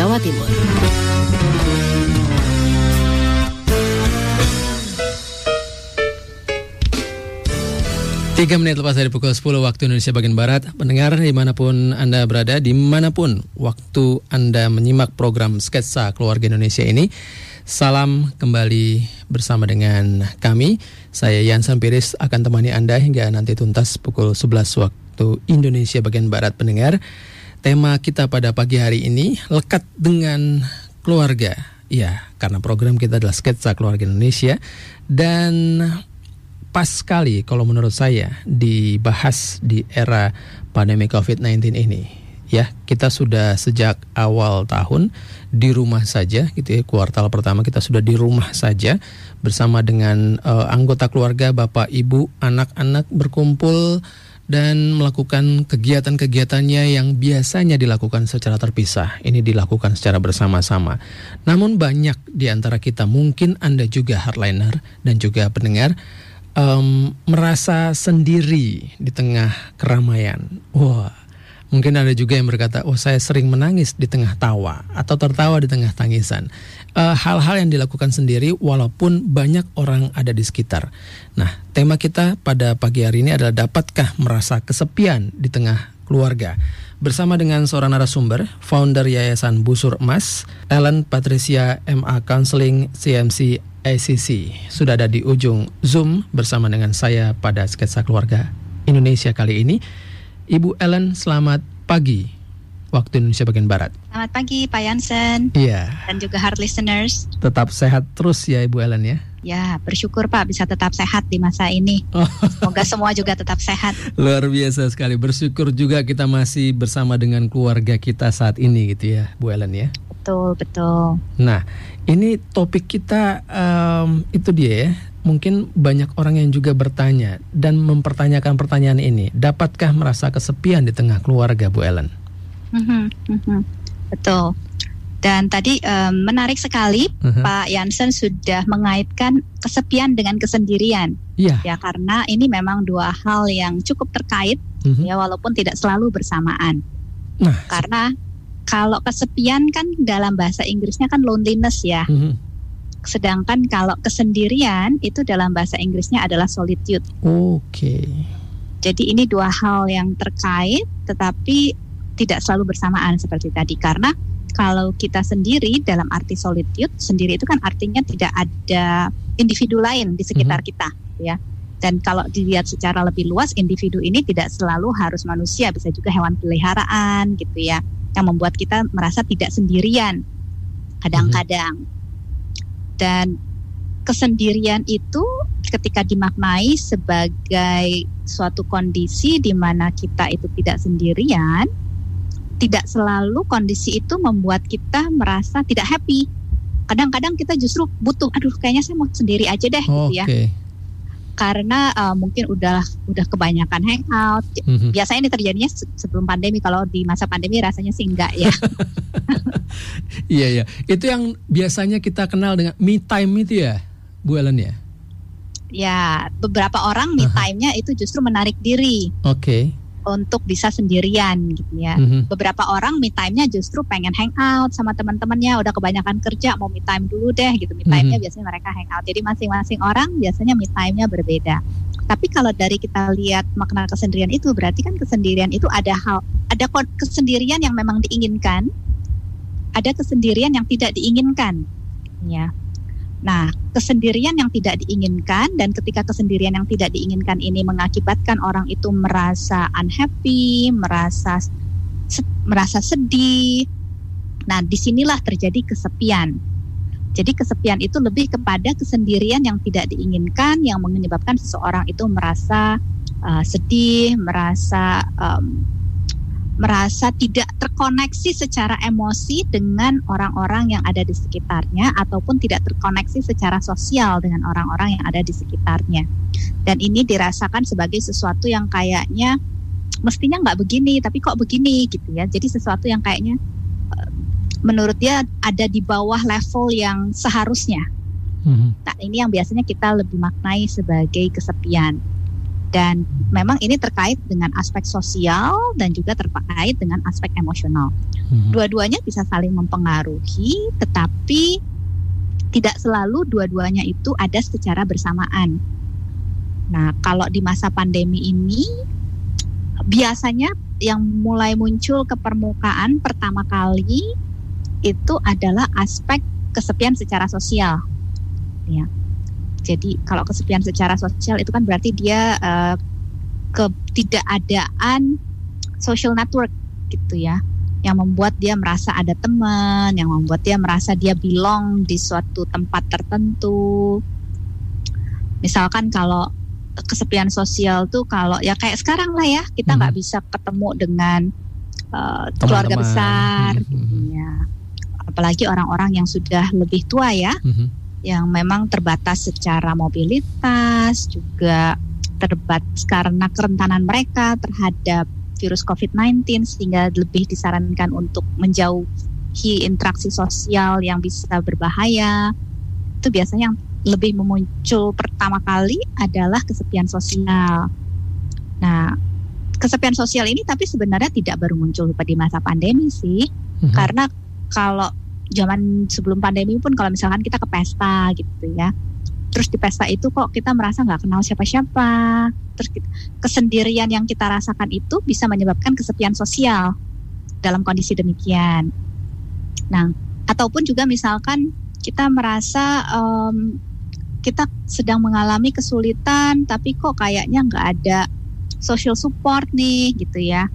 Timur. Tiga menit lepas dari pukul 10 waktu Indonesia bagian Barat Pendengar di mana pun Anda berada Di mana pun waktu Anda menyimak program Sketsa Keluarga Indonesia ini Salam kembali bersama dengan kami Saya Yansan Piris akan temani Anda hingga nanti tuntas pukul 11 waktu Indonesia bagian Barat Pendengar Tema kita pada pagi hari ini lekat dengan keluarga Ya, karena program kita adalah Sketsa Keluarga Indonesia Dan pas sekali kalau menurut saya dibahas di era pandemi COVID-19 ini. Ya, kita sudah sejak awal tahun di rumah saja gitu ya. Kuartal pertama kita sudah di rumah saja bersama dengan uh, anggota keluarga, Bapak, Ibu, anak-anak berkumpul dan melakukan kegiatan-kegiatannya yang biasanya dilakukan secara terpisah. Ini dilakukan secara bersama-sama. Namun banyak di antara kita mungkin Anda juga hardliner dan juga pendengar um, merasa sendiri di tengah keramaian. Wah, mungkin ada juga yang berkata, "Oh, saya sering menangis di tengah tawa atau tertawa di tengah tangisan." Eh, hal-hal uh, yang dilakukan sendiri, walaupun banyak orang ada di sekitar. Nah, tema kita pada pagi hari ini adalah dapatkah merasa kesepian di tengah keluarga? Bersama dengan seorang narasumber, founder Yayasan Busur Emas, Ellen Patricia MA Counseling CMC ACC sudah ada di ujung Zoom bersama dengan saya pada sketsa keluarga Indonesia kali ini. Ibu Ellen, selamat pagi waktu Indonesia bagian Barat. Selamat pagi Pak Yansen. Iya. Dan juga hard listeners. Tetap sehat terus ya Ibu Ellen ya. Ya, bersyukur Pak bisa tetap sehat di masa ini. Oh. Semoga semua juga tetap sehat. Luar biasa sekali. Bersyukur juga kita masih bersama dengan keluarga kita saat ini gitu ya, Bu Ellen ya. Betul, betul. Nah, ini topik kita um, itu dia ya. Mungkin banyak orang yang juga bertanya dan mempertanyakan pertanyaan ini. Dapatkah merasa kesepian di tengah keluarga, Bu Ellen? Mm -hmm, mm -hmm. Betul. Dan tadi um, menarik sekali uh-huh. Pak Jansen sudah mengaitkan kesepian dengan kesendirian. Yeah. Ya karena ini memang dua hal yang cukup terkait uh-huh. ya walaupun tidak selalu bersamaan. Nah, karena kalau kesepian kan dalam bahasa Inggrisnya kan loneliness ya. Uh-huh. Sedangkan kalau kesendirian itu dalam bahasa Inggrisnya adalah solitude. Oke. Okay. Jadi ini dua hal yang terkait tetapi tidak selalu bersamaan seperti tadi karena kalau kita sendiri dalam arti solitude sendiri itu kan artinya tidak ada individu lain di sekitar mm -hmm. kita ya dan kalau dilihat secara lebih luas individu ini tidak selalu harus manusia bisa juga hewan peliharaan gitu ya yang membuat kita merasa tidak sendirian kadang-kadang mm -hmm. dan kesendirian itu ketika dimaknai sebagai suatu kondisi di mana kita itu tidak sendirian tidak selalu kondisi itu membuat kita merasa tidak happy. Kadang-kadang kita justru butuh, aduh kayaknya saya mau sendiri aja deh oh, gitu ya. Karena uh, mungkin udah udah kebanyakan hangout. Mm-hmm. Biasanya ini terjadinya sebelum pandemi. Kalau di masa pandemi rasanya sih enggak ya. iya iya. Itu yang biasanya kita kenal dengan me time itu ya, Bu Ellen ya. Ya, beberapa orang me time-nya itu justru menarik diri. Oke. Okay untuk bisa sendirian gitu ya. Mhm. Beberapa orang me time-nya justru pengen hangout sama teman-temannya, udah kebanyakan kerja mau me time dulu deh gitu. Me time-nya Mhm. biasanya mereka hangout. Jadi masing-masing orang biasanya me time-nya berbeda. Tapi kalau dari kita lihat makna kesendirian itu berarti kan kesendirian itu ada hal ada kesendirian yang memang diinginkan, ada kesendirian yang tidak diinginkan. Ya. Nah, kesendirian yang tidak diinginkan dan ketika kesendirian yang tidak diinginkan ini mengakibatkan orang itu merasa unhappy, merasa merasa sedih. Nah, di sinilah terjadi kesepian. Jadi kesepian itu lebih kepada kesendirian yang tidak diinginkan yang menyebabkan seseorang itu merasa uh, sedih, merasa um, merasa tidak terkoneksi secara emosi dengan orang-orang yang ada di sekitarnya ataupun tidak terkoneksi secara sosial dengan orang-orang yang ada di sekitarnya. Dan ini dirasakan sebagai sesuatu yang kayaknya mestinya nggak begini, tapi kok begini gitu ya. Jadi sesuatu yang kayaknya eh, menurut dia ada di bawah level yang seharusnya. Mhm. Nah, ini yang biasanya kita lebih maknai sebagai kesepian. Dan memang ini terkait dengan aspek sosial dan juga terkait dengan aspek emosional. Mhm. Dua-duanya bisa saling mempengaruhi, tetapi tidak selalu dua-duanya itu ada secara bersamaan. Nah, kalau di masa pandemi ini biasanya yang mulai muncul ke permukaan pertama kali itu adalah aspek kesepian secara sosial. Ya. Jadi kalau kesepian secara sosial itu kan berarti dia eh, ketidakadaan social network gitu ya yang membuat dia merasa ada teman, yang membuat dia merasa dia belong di suatu tempat tertentu. Misalkan kalau kesepian sosial tuh kalau ya kayak sekarang lah ya kita nggak Mhm. bisa ketemu dengan eh, keluarga Teman-teman. besar, Mhm. gitu ya. Apalagi orang-orang yang sudah lebih tua ya, Mhm. Yang memang terbatas secara mobilitas juga terbatas karena kerentanan mereka terhadap virus COVID-19 sehingga lebih disarankan untuk menjauhi interaksi sosial yang bisa berbahaya. Itu biasanya yang lebih memuncul pertama kali adalah kesepian sosial. Nah, kesepian sosial ini tapi sebenarnya tidak baru muncul di masa pandemi sih Mhm. karena kalau zaman sebelum pandemi pun kalau misalkan kita ke pesta gitu ya. Terus di pesta itu kok kita merasa nggak kenal siapa-siapa. Terus kita- kesendirian yang kita rasakan itu bisa menyebabkan kesepian sosial dalam kondisi demikian. Nah ataupun juga misalkan kita merasa em, kita sedang mengalami kesulitan tapi kok kayaknya nggak ada social support nih gitu ya.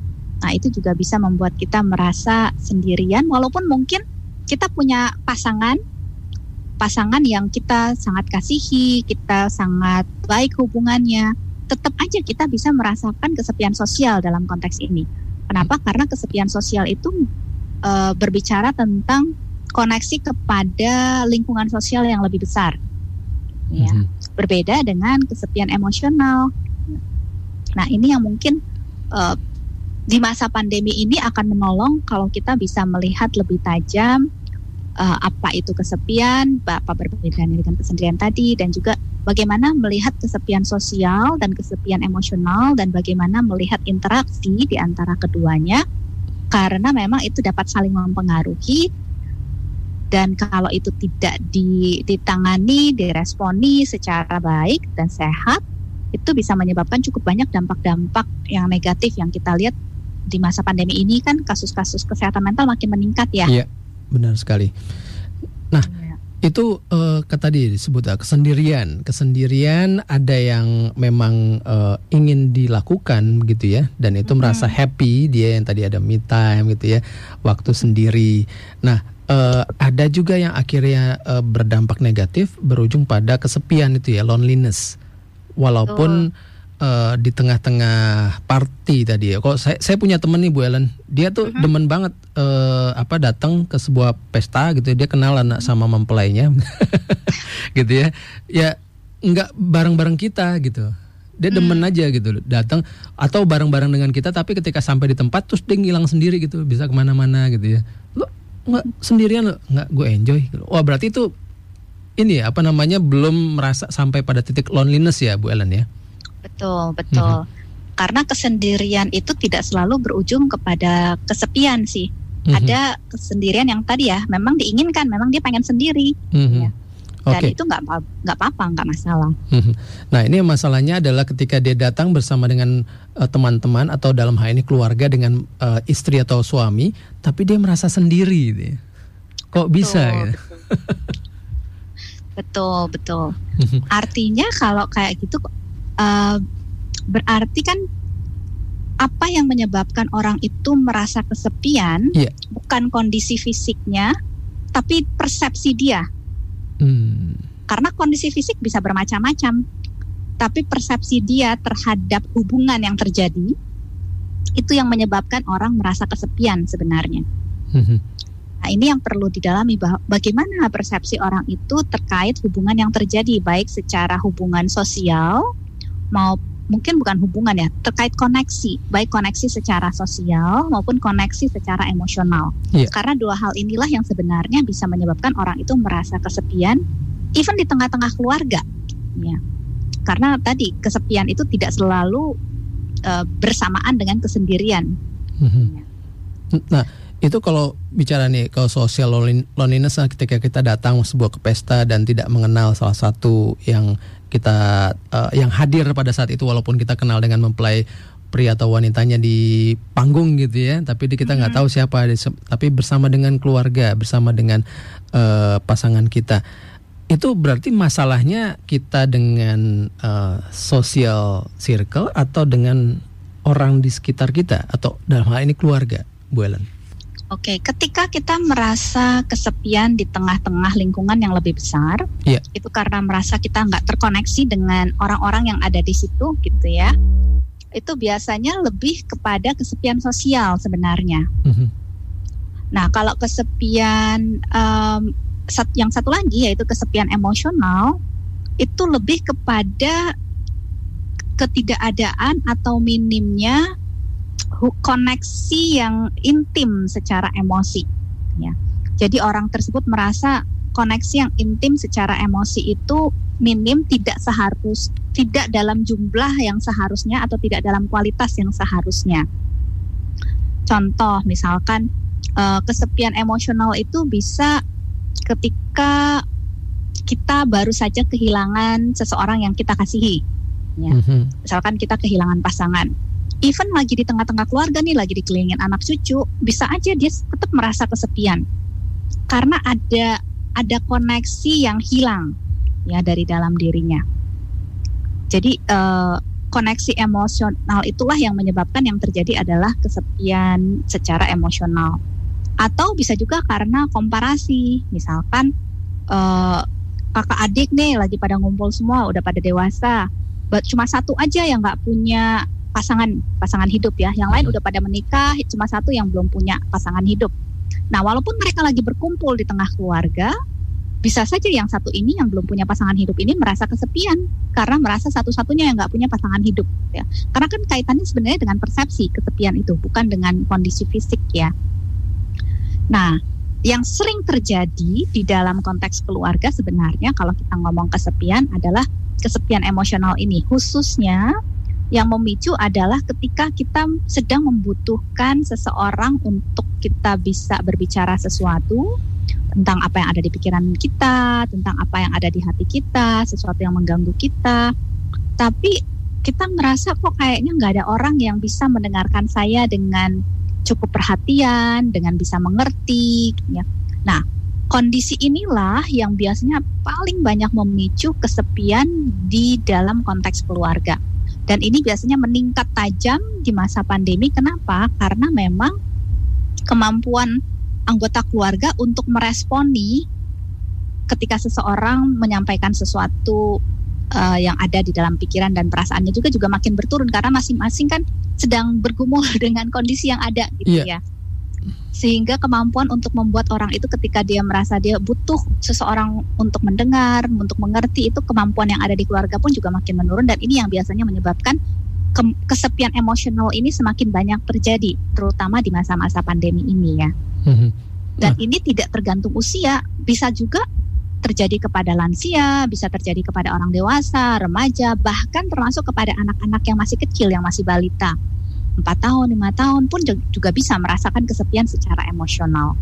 Nah, itu juga bisa membuat kita merasa sendirian walaupun mungkin kita punya pasangan pasangan yang kita sangat kasihi, kita sangat baik hubungannya, tetap aja kita bisa merasakan kesepian sosial dalam konteks ini. Kenapa? Karena kesepian sosial itu eh, berbicara tentang koneksi kepada lingkungan sosial yang lebih besar. Ya Mhm. berbeda dengan kesepian emosional. Nah, ini yang mungkin eh, di masa pandemi ini akan menolong kalau kita bisa melihat lebih tajam eh, apa itu kesepian, apa perbedaannya dengan kesendirian tadi, dan juga bagaimana melihat kesepian sosial dan kesepian emosional, dan bagaimana melihat interaksi di antara keduanya, karena memang itu dapat saling mempengaruhi dan kalau itu tidak di- ditangani, diresponi secara baik dan sehat, itu bisa menyebabkan cukup banyak dampak-dampak yang negatif yang kita lihat di masa pandemi ini kan kasus-kasus kesehatan mental makin meningkat ya. Iya. Benar sekali. Nah, Iya. Itu eh, kata tadi disebut eh, kesendirian. Kesendirian ada yang memang eh, ingin dilakukan begitu ya, dan itu Mhm. merasa happy dia yang tadi ada me time gitu ya, waktu sendiri. Nah, eh, ada juga yang akhirnya eh, berdampak negatif berujung pada kesepian itu ya, loneliness. Walaupun eh, di tengah-tengah party tadi ya. Kok saya saya punya temen nih Bu Ellen, dia tuh Mhm. demen banget eh, apa datang ke sebuah pesta gitu, dia kenalan sama mempelainya, gitu ya. Ya nggak bareng-bareng kita gitu. Dia demen Hmm. aja gitu datang atau bareng-bareng dengan kita, tapi ketika sampai di tempat terus dia ngilang sendiri gitu, bisa ke mana-mana gitu ya. Lo nggak sendirian lo nggak gue enjoy. Gitu. Wah berarti itu ini ya apa namanya belum merasa sampai pada titik loneliness ya Bu Ellen ya. Betul, betul. Karena kesendirian itu tidak selalu berujung kepada kesepian sih. Mm -hmm. Ada kesendirian yang tadi ya, memang diinginkan, memang dia pengen sendiri. Mm -hmm. ya. Dan okay. itu nggak nggak apa-apa, nggak masalah. Mm -hmm. Nah ini masalahnya adalah ketika dia datang bersama dengan eh, teman-teman uh, atau dalam hal ini keluarga dengan uh, istri atau suami, tapi dia merasa sendiri. Gitu. Ya. Kok betul, bisa? Gitu? Betul betul. Mhm. Artinya kalau kayak gitu uh, berarti kan apa yang menyebabkan orang itu merasa kesepian yeah. bukan kondisi fisiknya tapi persepsi dia hmm. karena kondisi fisik bisa bermacam-macam tapi persepsi dia terhadap hubungan yang terjadi itu yang menyebabkan orang merasa kesepian sebenarnya hmm. nah ini yang perlu didalami bahwa bagaimana persepsi orang itu terkait hubungan yang terjadi baik secara hubungan sosial maupun mungkin bukan hubungan ya, terkait koneksi, baik koneksi secara sosial maupun koneksi secara emosional. Yeah. Karena dua hal inilah yang sebenarnya bisa menyebabkan orang itu merasa kesepian, even di tengah-tengah keluarga. Ya. Karena tadi kesepian itu tidak selalu uh, bersamaan dengan kesendirian. Mm-hmm. Ya. Nah, itu kalau bicara nih kalau social loneliness ketika kita datang sebuah ke pesta dan tidak mengenal salah satu yang kita uh, yang hadir pada saat itu walaupun kita kenal dengan mempelai pria atau wanitanya di panggung gitu ya tapi kita nggak mm -hmm. tahu siapa tapi bersama dengan keluarga bersama dengan uh, pasangan kita. Itu berarti masalahnya kita dengan uh, social circle atau dengan orang di sekitar kita? Atau dalam hal ini keluarga Bu Ellen Oke, ketika kita merasa kesepian di tengah-tengah lingkungan yang lebih besar, yeah. itu karena merasa kita nggak terkoneksi dengan orang-orang yang ada di situ, gitu ya. Itu biasanya lebih kepada kesepian sosial sebenarnya. Mm-hmm. Nah, kalau kesepian um, yang satu lagi yaitu kesepian emosional, itu lebih kepada ketidakadaan atau minimnya koneksi yang intim secara emosi ya. Jadi orang tersebut merasa koneksi yang intim secara emosi itu minim tidak seharus tidak dalam jumlah yang seharusnya atau tidak dalam kualitas yang seharusnya. Contoh misalkan uh, kesepian emosional itu bisa ketika kita baru saja kehilangan seseorang yang kita kasihi. Ya. Mm -hmm. Misalkan kita kehilangan pasangan even lagi di tengah-tengah keluarga nih lagi dikelilingin anak cucu bisa aja dia tetap merasa kesepian. Karena ada ada koneksi yang hilang ya dari dalam dirinya. Jadi uh, koneksi emosional itulah yang menyebabkan yang terjadi adalah kesepian secara emosional. Atau bisa juga karena komparasi. Misalkan uh, kakak adik nih lagi pada ngumpul semua udah pada dewasa cuma satu aja yang nggak punya pasangan pasangan hidup ya. Yang lain udah pada menikah, cuma satu yang belum punya pasangan hidup. Nah, walaupun mereka lagi berkumpul di tengah keluarga, bisa saja yang satu ini yang belum punya pasangan hidup ini merasa kesepian karena merasa satu-satunya yang nggak punya pasangan hidup ya. Karena kan kaitannya sebenarnya dengan persepsi kesepian itu, bukan dengan kondisi fisik ya. Nah, yang sering terjadi di dalam konteks keluarga sebenarnya kalau kita ngomong kesepian adalah kesepian emosional ini khususnya yang memicu adalah ketika kita sedang membutuhkan seseorang untuk kita bisa berbicara sesuatu tentang apa yang ada di pikiran kita, tentang apa yang ada di hati kita, sesuatu yang mengganggu kita. Tapi kita merasa kok kayaknya nggak ada orang yang bisa mendengarkan saya dengan cukup perhatian, dengan bisa mengerti. Ya. Nah, kondisi inilah yang biasanya paling banyak memicu kesepian di dalam konteks keluarga dan ini biasanya meningkat tajam di masa pandemi. Kenapa? Karena memang kemampuan anggota keluarga untuk meresponi ketika seseorang menyampaikan sesuatu uh, yang ada di dalam pikiran dan perasaannya juga juga makin berturun karena masing-masing kan sedang bergumul dengan kondisi yang ada gitu yeah. ya sehingga kemampuan untuk membuat orang itu ketika dia merasa dia butuh seseorang untuk mendengar, untuk mengerti itu kemampuan yang ada di keluarga pun juga makin menurun dan ini yang biasanya menyebabkan ke kesepian emosional ini semakin banyak terjadi, terutama di masa-masa pandemi ini ya. Mm-hmm. Dan nah. ini tidak tergantung usia, bisa juga terjadi kepada lansia, bisa terjadi kepada orang dewasa, remaja, bahkan termasuk kepada anak-anak yang masih kecil, yang masih balita. Empat tahun, lima tahun pun juga bisa merasakan kesepian secara emosional.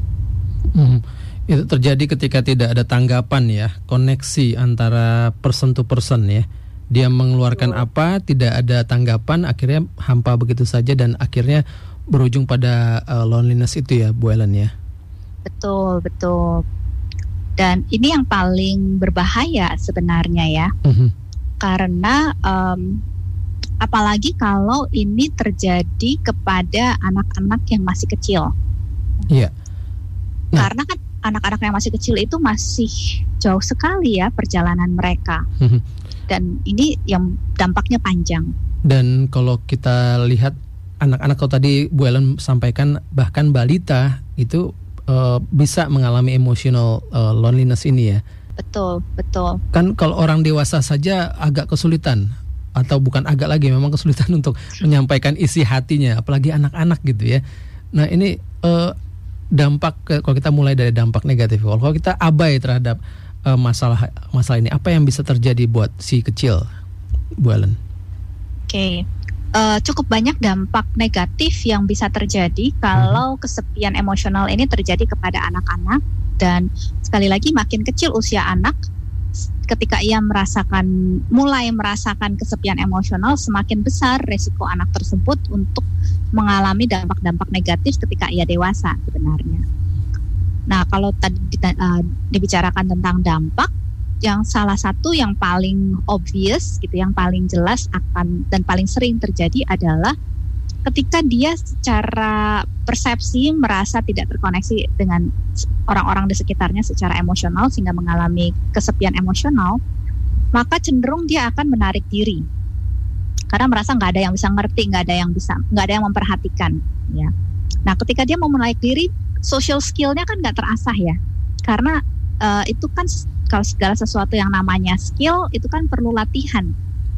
Hmm. Itu terjadi ketika tidak ada tanggapan ya, koneksi antara person to person ya. Dia mengeluarkan oh. apa, tidak ada tanggapan, akhirnya hampa begitu saja dan akhirnya berujung pada uh, loneliness itu ya, Bu Ellen ya. Betul, betul. Dan ini yang paling berbahaya sebenarnya ya, mm-hmm. karena um, apalagi kalau ini terjadi kepada anak-anak yang masih kecil. Iya. Yeah. Nah. Karena kan anak-anak yang masih kecil itu masih jauh sekali ya perjalanan mereka. Mm-hmm. Dan ini yang dampaknya panjang. Dan kalau kita lihat anak-anak kalau tadi Bu Ellen sampaikan bahkan balita itu uh, bisa mengalami emotional uh, loneliness ini ya. Betul, betul. Kan kalau orang dewasa saja agak kesulitan atau bukan agak lagi memang kesulitan untuk menyampaikan isi hatinya, apalagi anak-anak gitu ya. Nah ini uh, dampak kalau kita mulai dari dampak negatif, kalau kita abai terhadap uh, masalah masalah ini, apa yang bisa terjadi buat si kecil, Bu Ellen? Oke, okay uh, cukup banyak dampak negatif yang bisa terjadi kalau hmm. kesepian emosional ini terjadi kepada anak-anak dan sekali lagi makin kecil usia anak ketika ia merasakan mulai merasakan kesepian emosional semakin besar resiko anak tersebut untuk mengalami dampak-dampak negatif ketika ia dewasa sebenarnya. Nah, kalau tadi uh, dibicarakan tentang dampak yang salah satu yang paling obvious gitu, yang paling jelas akan dan paling sering terjadi adalah ketika dia secara persepsi merasa tidak terkoneksi dengan orang-orang di sekitarnya secara emosional sehingga mengalami kesepian emosional, maka cenderung dia akan menarik diri karena merasa nggak ada yang bisa ngerti, nggak ada yang bisa, nggak ada yang memperhatikan, ya. Nah, ketika dia mau menarik diri, social skillnya kan nggak terasah ya, karena uh, itu kan kalau segala sesuatu yang namanya skill itu kan perlu latihan.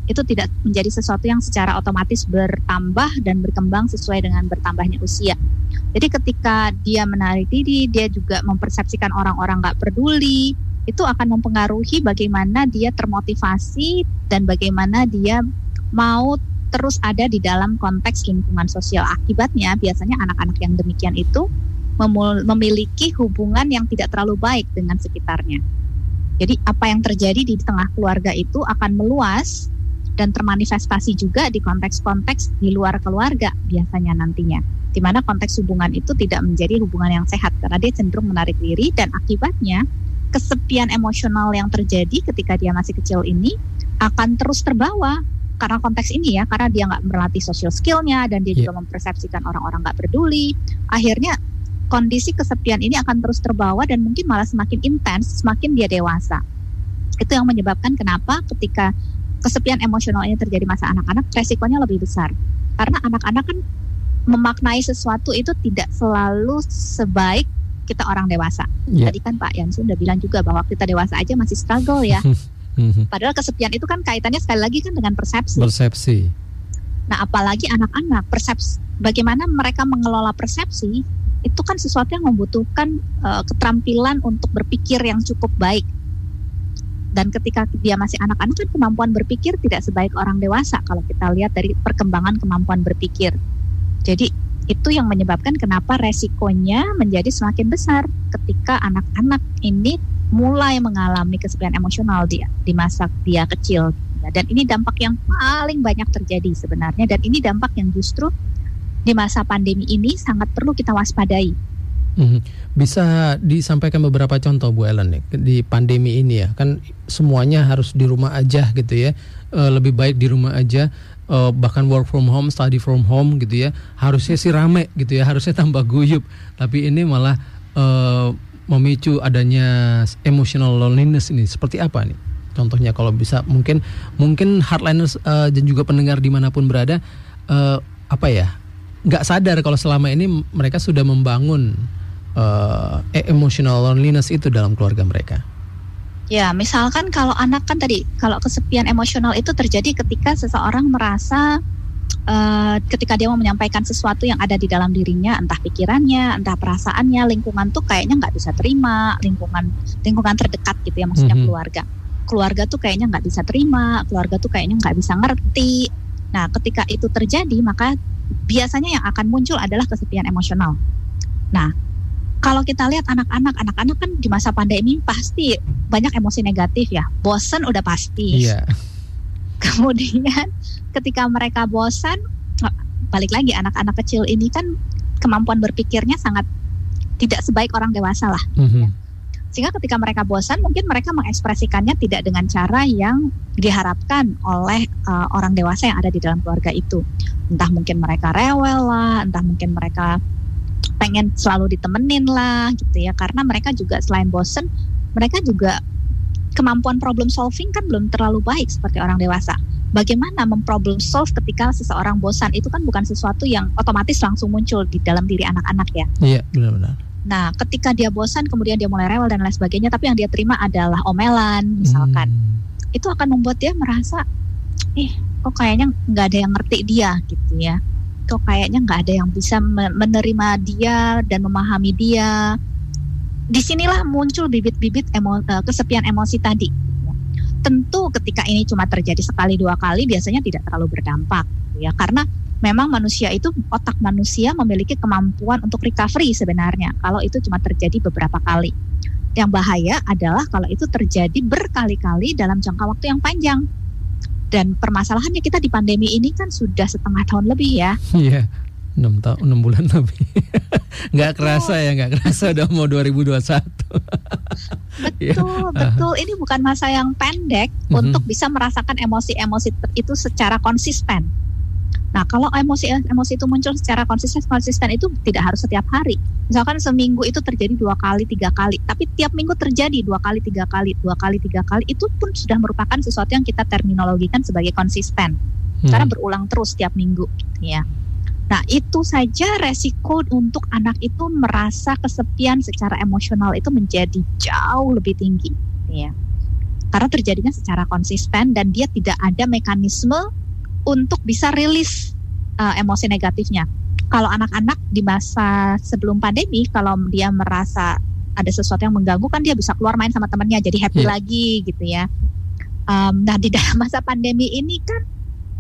Itu tidak menjadi sesuatu yang secara otomatis bertambah dan berkembang sesuai dengan bertambahnya usia. Jadi ketika dia menarik diri, dia juga mempersepsikan orang-orang nggak peduli, itu akan mempengaruhi bagaimana dia termotivasi dan bagaimana dia mau terus ada di dalam konteks lingkungan sosial. Akibatnya biasanya anak-anak yang demikian itu memiliki hubungan yang tidak terlalu baik dengan sekitarnya. Jadi apa yang terjadi di tengah keluarga itu akan meluas dan termanifestasi juga di konteks-konteks di luar keluarga biasanya nantinya. Di mana konteks hubungan itu tidak menjadi hubungan yang sehat karena dia cenderung menarik diri dan akibatnya kesepian emosional yang terjadi ketika dia masih kecil ini akan terus terbawa karena konteks ini ya karena dia nggak melatih social skillnya dan dia yeah. juga mempersepsikan orang-orang nggak peduli akhirnya kondisi kesepian ini akan terus terbawa dan mungkin malah semakin intens semakin dia dewasa. Itu yang menyebabkan kenapa ketika kesepian emosional ini terjadi masa anak-anak resikonya lebih besar. Karena anak-anak kan memaknai sesuatu itu tidak selalu sebaik kita orang dewasa. Yeah. Tadi kan Pak Yansu sudah bilang juga bahwa kita dewasa aja masih struggle ya. Padahal kesepian itu kan kaitannya sekali lagi kan dengan persepsi. Persepsi. Nah, apalagi anak-anak persepsi bagaimana mereka mengelola persepsi itu kan sesuatu yang membutuhkan uh, keterampilan untuk berpikir yang cukup baik. Dan ketika dia masih anak-anak kan kemampuan berpikir tidak sebaik orang dewasa kalau kita lihat dari perkembangan kemampuan berpikir. Jadi itu yang menyebabkan kenapa resikonya menjadi semakin besar ketika anak-anak ini mulai mengalami kesepian emosional dia di masa dia kecil. Dan ini dampak yang paling banyak terjadi sebenarnya dan ini dampak yang justru di masa pandemi ini sangat perlu kita waspadai. Hmm. Bisa disampaikan beberapa contoh Bu Ellen nih di pandemi ini ya. Kan semuanya harus di rumah aja gitu ya. E, lebih baik di rumah aja. E, bahkan work from home study from home gitu ya. Harusnya sih rame gitu ya harusnya tambah guyup. Tapi ini malah e, memicu adanya emotional loneliness ini. Seperti apa nih contohnya? Kalau bisa mungkin mungkin hardliners dan juga pendengar di mana pun berada apa ya nggak sadar kalau selama ini mereka sudah membangun uh, emotional loneliness itu dalam keluarga mereka. Ya, misalkan kalau anak kan tadi kalau kesepian emosional itu terjadi ketika seseorang merasa uh, ketika dia mau menyampaikan sesuatu yang ada di dalam dirinya, entah pikirannya, entah perasaannya, lingkungan tuh kayaknya nggak bisa terima, lingkungan lingkungan terdekat gitu ya, maksudnya mm -hmm. keluarga. Keluarga tuh kayaknya nggak bisa terima, keluarga tuh kayaknya nggak bisa ngerti. Nah, ketika itu terjadi, maka biasanya yang akan muncul adalah kesepian emosional. Nah, kalau kita lihat anak-anak, anak-anak kan di masa pandemi pasti banyak emosi negatif ya. Bosan udah pasti. Iya. Kemudian ketika mereka bosan, oh, balik lagi anak-anak kecil ini kan kemampuan berpikirnya sangat tidak sebaik orang dewasa lah. Mm -hmm. Sehingga ketika mereka bosan, mungkin mereka mengekspresikannya tidak dengan cara yang diharapkan oleh uh, orang dewasa yang ada di dalam keluarga itu. Entah mungkin mereka rewel lah, entah mungkin mereka pengen selalu ditemenin lah gitu ya. Karena mereka juga selain bosan, mereka juga kemampuan problem solving kan belum terlalu baik seperti orang dewasa. Bagaimana memproblem solve ketika seseorang bosan itu kan bukan sesuatu yang otomatis langsung muncul di dalam diri anak-anak ya. Iya, benar-benar. Nah, ketika dia bosan kemudian dia mulai rewel dan lain sebagainya, tapi yang dia terima adalah omelan misalkan. Hmm. Itu akan membuat dia merasa ih, kok kayaknya nggak ada yang ngerti dia gitu ya. Kok kayaknya nggak ada yang bisa menerima dia dan memahami dia di sinilah muncul bibit-bibit emo, uh, kesepian emosi tadi. Tentu ketika ini cuma terjadi sekali dua kali biasanya tidak terlalu berdampak ya karena memang manusia itu otak manusia memiliki kemampuan untuk recovery sebenarnya kalau itu cuma terjadi beberapa kali. Yang bahaya adalah kalau itu terjadi berkali-kali dalam jangka waktu yang panjang. Dan permasalahannya kita di pandemi ini kan sudah setengah tahun lebih ya. Iya. Yeah enam tahun enam bulan lebih nggak kerasa ya nggak kerasa udah mau 2021 betul ya. betul ini bukan masa yang pendek mm-hmm. untuk bisa merasakan emosi-emosi itu secara konsisten nah kalau emosi-emosi itu muncul secara konsisten konsisten itu tidak harus setiap hari misalkan seminggu itu terjadi dua kali tiga kali tapi tiap minggu terjadi dua kali tiga kali dua kali tiga kali itu pun sudah merupakan sesuatu yang kita terminologikan sebagai konsisten hmm. karena berulang terus tiap minggu ya Nah, itu saja resiko untuk anak itu merasa kesepian secara emosional itu menjadi jauh lebih tinggi, ya. Karena terjadinya secara konsisten dan dia tidak ada mekanisme untuk bisa rilis uh, emosi negatifnya. Kalau anak-anak di masa sebelum pandemi, kalau dia merasa ada sesuatu yang mengganggu kan dia bisa keluar main sama temannya, jadi happy yeah. lagi gitu ya. Um, nah, di dalam masa pandemi ini kan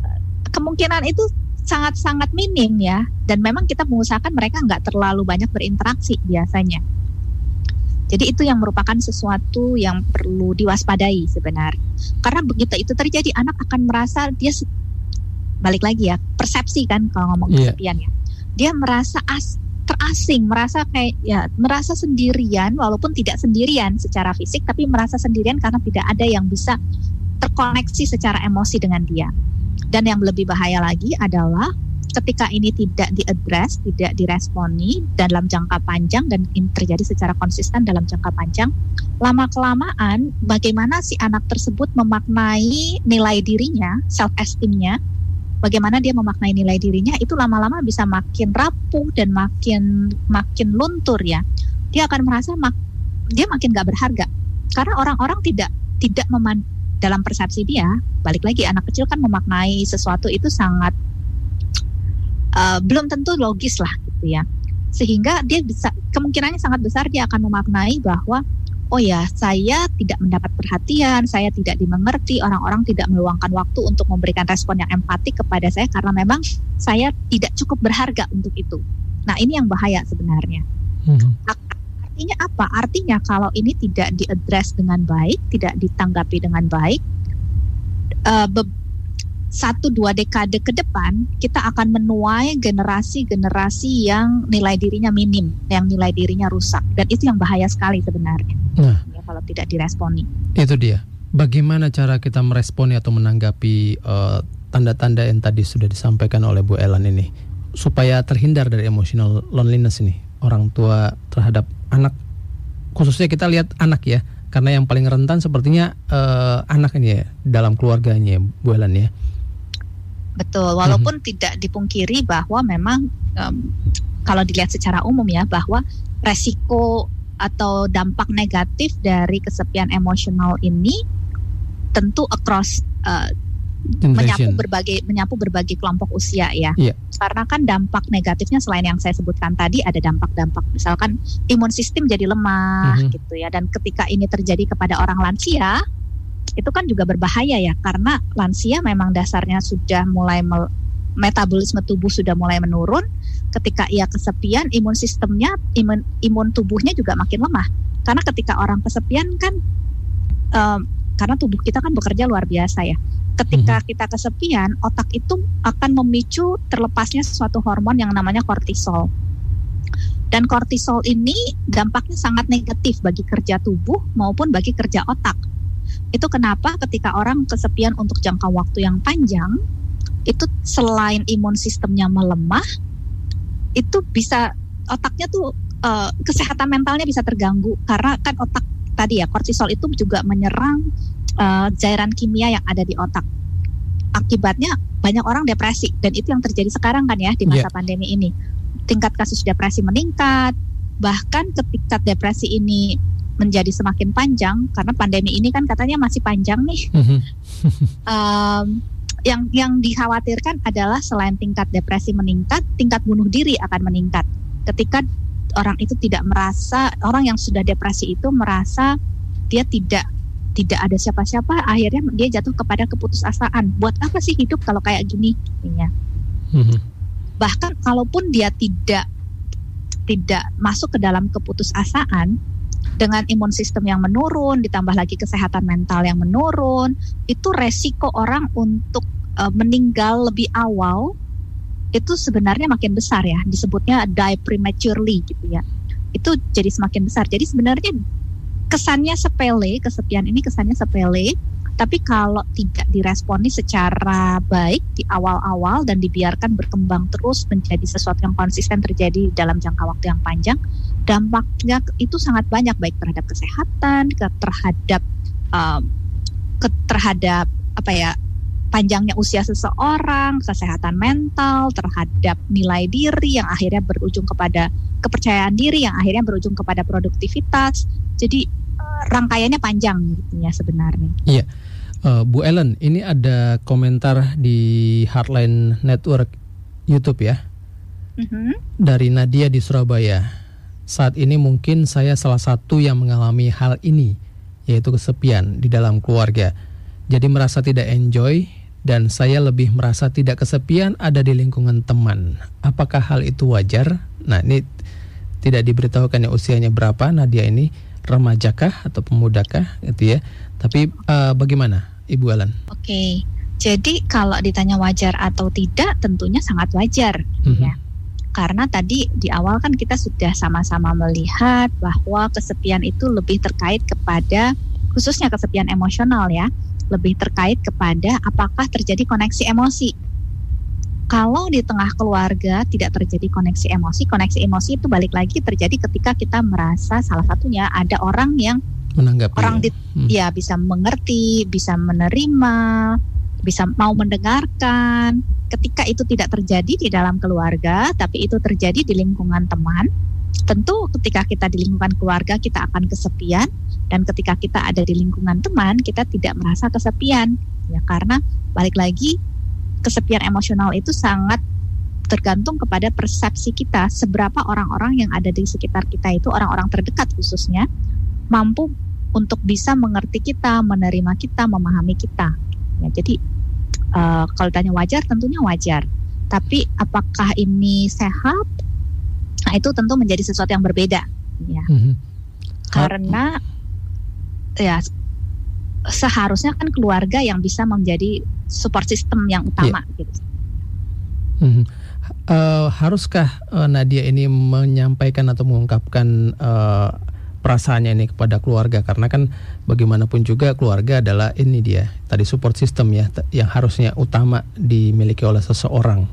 eh, kemungkinan itu sangat-sangat minim ya dan memang kita mengusahakan mereka nggak terlalu banyak berinteraksi biasanya jadi itu yang merupakan sesuatu yang perlu diwaspadai sebenarnya karena begitu itu terjadi anak akan merasa dia balik lagi ya persepsi kan kalau ngomong yeah. kesepian ya dia merasa as terasing, merasa kayak ya merasa sendirian walaupun tidak sendirian secara fisik tapi merasa sendirian karena tidak ada yang bisa terkoneksi secara emosi dengan dia. Dan yang lebih bahaya lagi adalah ketika ini tidak diadres, tidak diresponi dalam jangka panjang dan ini terjadi secara konsisten dalam jangka panjang, lama kelamaan bagaimana si anak tersebut memaknai nilai dirinya, self esteemnya, bagaimana dia memaknai nilai dirinya itu lama-lama bisa makin rapuh dan makin makin luntur ya. Dia akan merasa mak, dia makin gak berharga karena orang-orang tidak tidak meman, dalam persepsi dia balik lagi anak kecil kan memaknai sesuatu itu sangat uh, belum tentu logis lah gitu ya sehingga dia bisa kemungkinannya sangat besar dia akan memaknai bahwa oh ya saya tidak mendapat perhatian saya tidak dimengerti orang-orang tidak meluangkan waktu untuk memberikan respon yang empatik kepada saya karena memang saya tidak cukup berharga untuk itu nah ini yang bahaya sebenarnya hmm. Artinya apa? Artinya kalau ini tidak diadres dengan baik, tidak ditanggapi dengan baik, uh, satu dua dekade ke depan kita akan menuai generasi-generasi yang nilai dirinya minim, yang nilai dirinya rusak, dan itu yang bahaya sekali sebenarnya. Nah, ya, kalau tidak diresponi. Itu dia. Bagaimana cara kita meresponi atau menanggapi eh, tanda-tanda yang tadi sudah disampaikan oleh Bu Elan ini supaya terhindar dari emotional loneliness ini orang tua terhadap anak khususnya kita lihat anak ya karena yang paling rentan sepertinya uh, anak ini ya dalam keluarganya Bu Ellen ya betul walaupun hmm. tidak dipungkiri bahwa memang um, kalau dilihat secara umum ya bahwa resiko atau dampak negatif dari kesepian emosional ini tentu across uh, menyapu berbagai menyapu berbagai kelompok usia ya. Yeah. Karena kan dampak negatifnya selain yang saya sebutkan tadi ada dampak-dampak misalkan imun sistem jadi lemah mm -hmm. gitu ya dan ketika ini terjadi kepada orang lansia itu kan juga berbahaya ya karena lansia memang dasarnya sudah mulai metabolisme tubuh sudah mulai menurun. Ketika ia kesepian imun sistemnya imun imun tubuhnya juga makin lemah. Karena ketika orang kesepian kan um, karena tubuh kita kan bekerja luar biasa ya. Ketika hmm. kita kesepian otak itu akan memicu terlepasnya sesuatu hormon yang namanya kortisol. Dan kortisol ini dampaknya sangat negatif bagi kerja tubuh maupun bagi kerja otak itu kenapa ketika orang kesepian untuk jangka waktu yang panjang, itu selain imun sistemnya melemah, itu bisa otaknya tuh uh, kesehatan mentalnya bisa terganggu karena kan otak tadi ya kortisol itu juga menyerang uh, cairan kimia yang ada di otak. Akibatnya banyak orang depresi dan itu yang terjadi sekarang kan ya di masa yeah. pandemi ini. Tingkat kasus depresi meningkat, bahkan ketika depresi ini menjadi semakin panjang karena pandemi ini kan katanya masih panjang nih. um, yang yang dikhawatirkan adalah selain tingkat depresi meningkat, tingkat bunuh diri akan meningkat. Ketika orang itu tidak merasa orang yang sudah depresi itu merasa dia tidak tidak ada siapa-siapa, akhirnya dia jatuh kepada keputusasaan. Buat apa sih hidup kalau kayak gini? Ya. Bahkan kalaupun dia tidak tidak masuk ke dalam keputusasaan, dengan imun sistem yang menurun, ditambah lagi kesehatan mental yang menurun, itu resiko orang untuk uh, meninggal lebih awal itu sebenarnya makin besar ya. Disebutnya die prematurely gitu ya. Itu jadi semakin besar. Jadi sebenarnya kesannya sepele, kesepian ini kesannya sepele, tapi kalau tidak diresponi secara baik di awal-awal dan dibiarkan berkembang terus menjadi sesuatu yang konsisten terjadi dalam jangka waktu yang panjang, dampaknya itu sangat banyak baik terhadap kesehatan, ke terhadap um, ke terhadap apa ya panjangnya usia seseorang, kesehatan mental, terhadap nilai diri yang akhirnya berujung kepada kepercayaan diri yang akhirnya berujung kepada produktivitas. Jadi eh, rangkaiannya panjang gitu ya sebenarnya. Iya. Uh, Bu Ellen, ini ada komentar di Heartline Network YouTube ya. Mm-hmm. Dari Nadia di Surabaya. Saat ini mungkin saya salah satu yang mengalami hal ini, yaitu kesepian di dalam keluarga. Jadi merasa tidak enjoy dan saya lebih merasa tidak kesepian ada di lingkungan teman. Apakah hal itu wajar? Nah, ini tidak diberitahukan ya usianya berapa Nadia ini, remajakah atau pemudakah gitu ya. Tapi uh, bagaimana? Ibu Ellen? Oke, okay. jadi kalau ditanya wajar atau tidak, tentunya sangat wajar, mm-hmm. ya. Karena tadi di awal kan kita sudah sama-sama melihat bahwa kesepian itu lebih terkait kepada khususnya kesepian emosional ya, lebih terkait kepada apakah terjadi koneksi emosi. Kalau di tengah keluarga tidak terjadi koneksi emosi, koneksi emosi itu balik lagi terjadi ketika kita merasa salah satunya ada orang yang menanggapi orang ya. Di, hmm. ya bisa mengerti, bisa menerima, bisa mau mendengarkan. Ketika itu tidak terjadi di dalam keluarga, tapi itu terjadi di lingkungan teman, tentu ketika kita di lingkungan keluarga kita akan kesepian dan ketika kita ada di lingkungan teman kita tidak merasa kesepian ya karena balik lagi kesepian emosional itu sangat tergantung kepada persepsi kita seberapa orang-orang yang ada di sekitar kita itu orang-orang terdekat khususnya mampu untuk bisa mengerti kita, menerima kita, memahami kita. Ya, jadi uh, kalau tanya wajar, tentunya wajar. Tapi apakah ini sehat? Nah itu tentu menjadi sesuatu yang berbeda, ya. Mm-hmm. Karena ya seharusnya kan keluarga yang bisa menjadi support system yang utama, yeah. gitu. Mm-hmm. Uh, haruskah uh, Nadia ini menyampaikan atau mengungkapkan uh, perasaannya ini kepada keluarga karena kan bagaimanapun juga keluarga adalah ini dia tadi support system ya yang harusnya utama dimiliki oleh seseorang.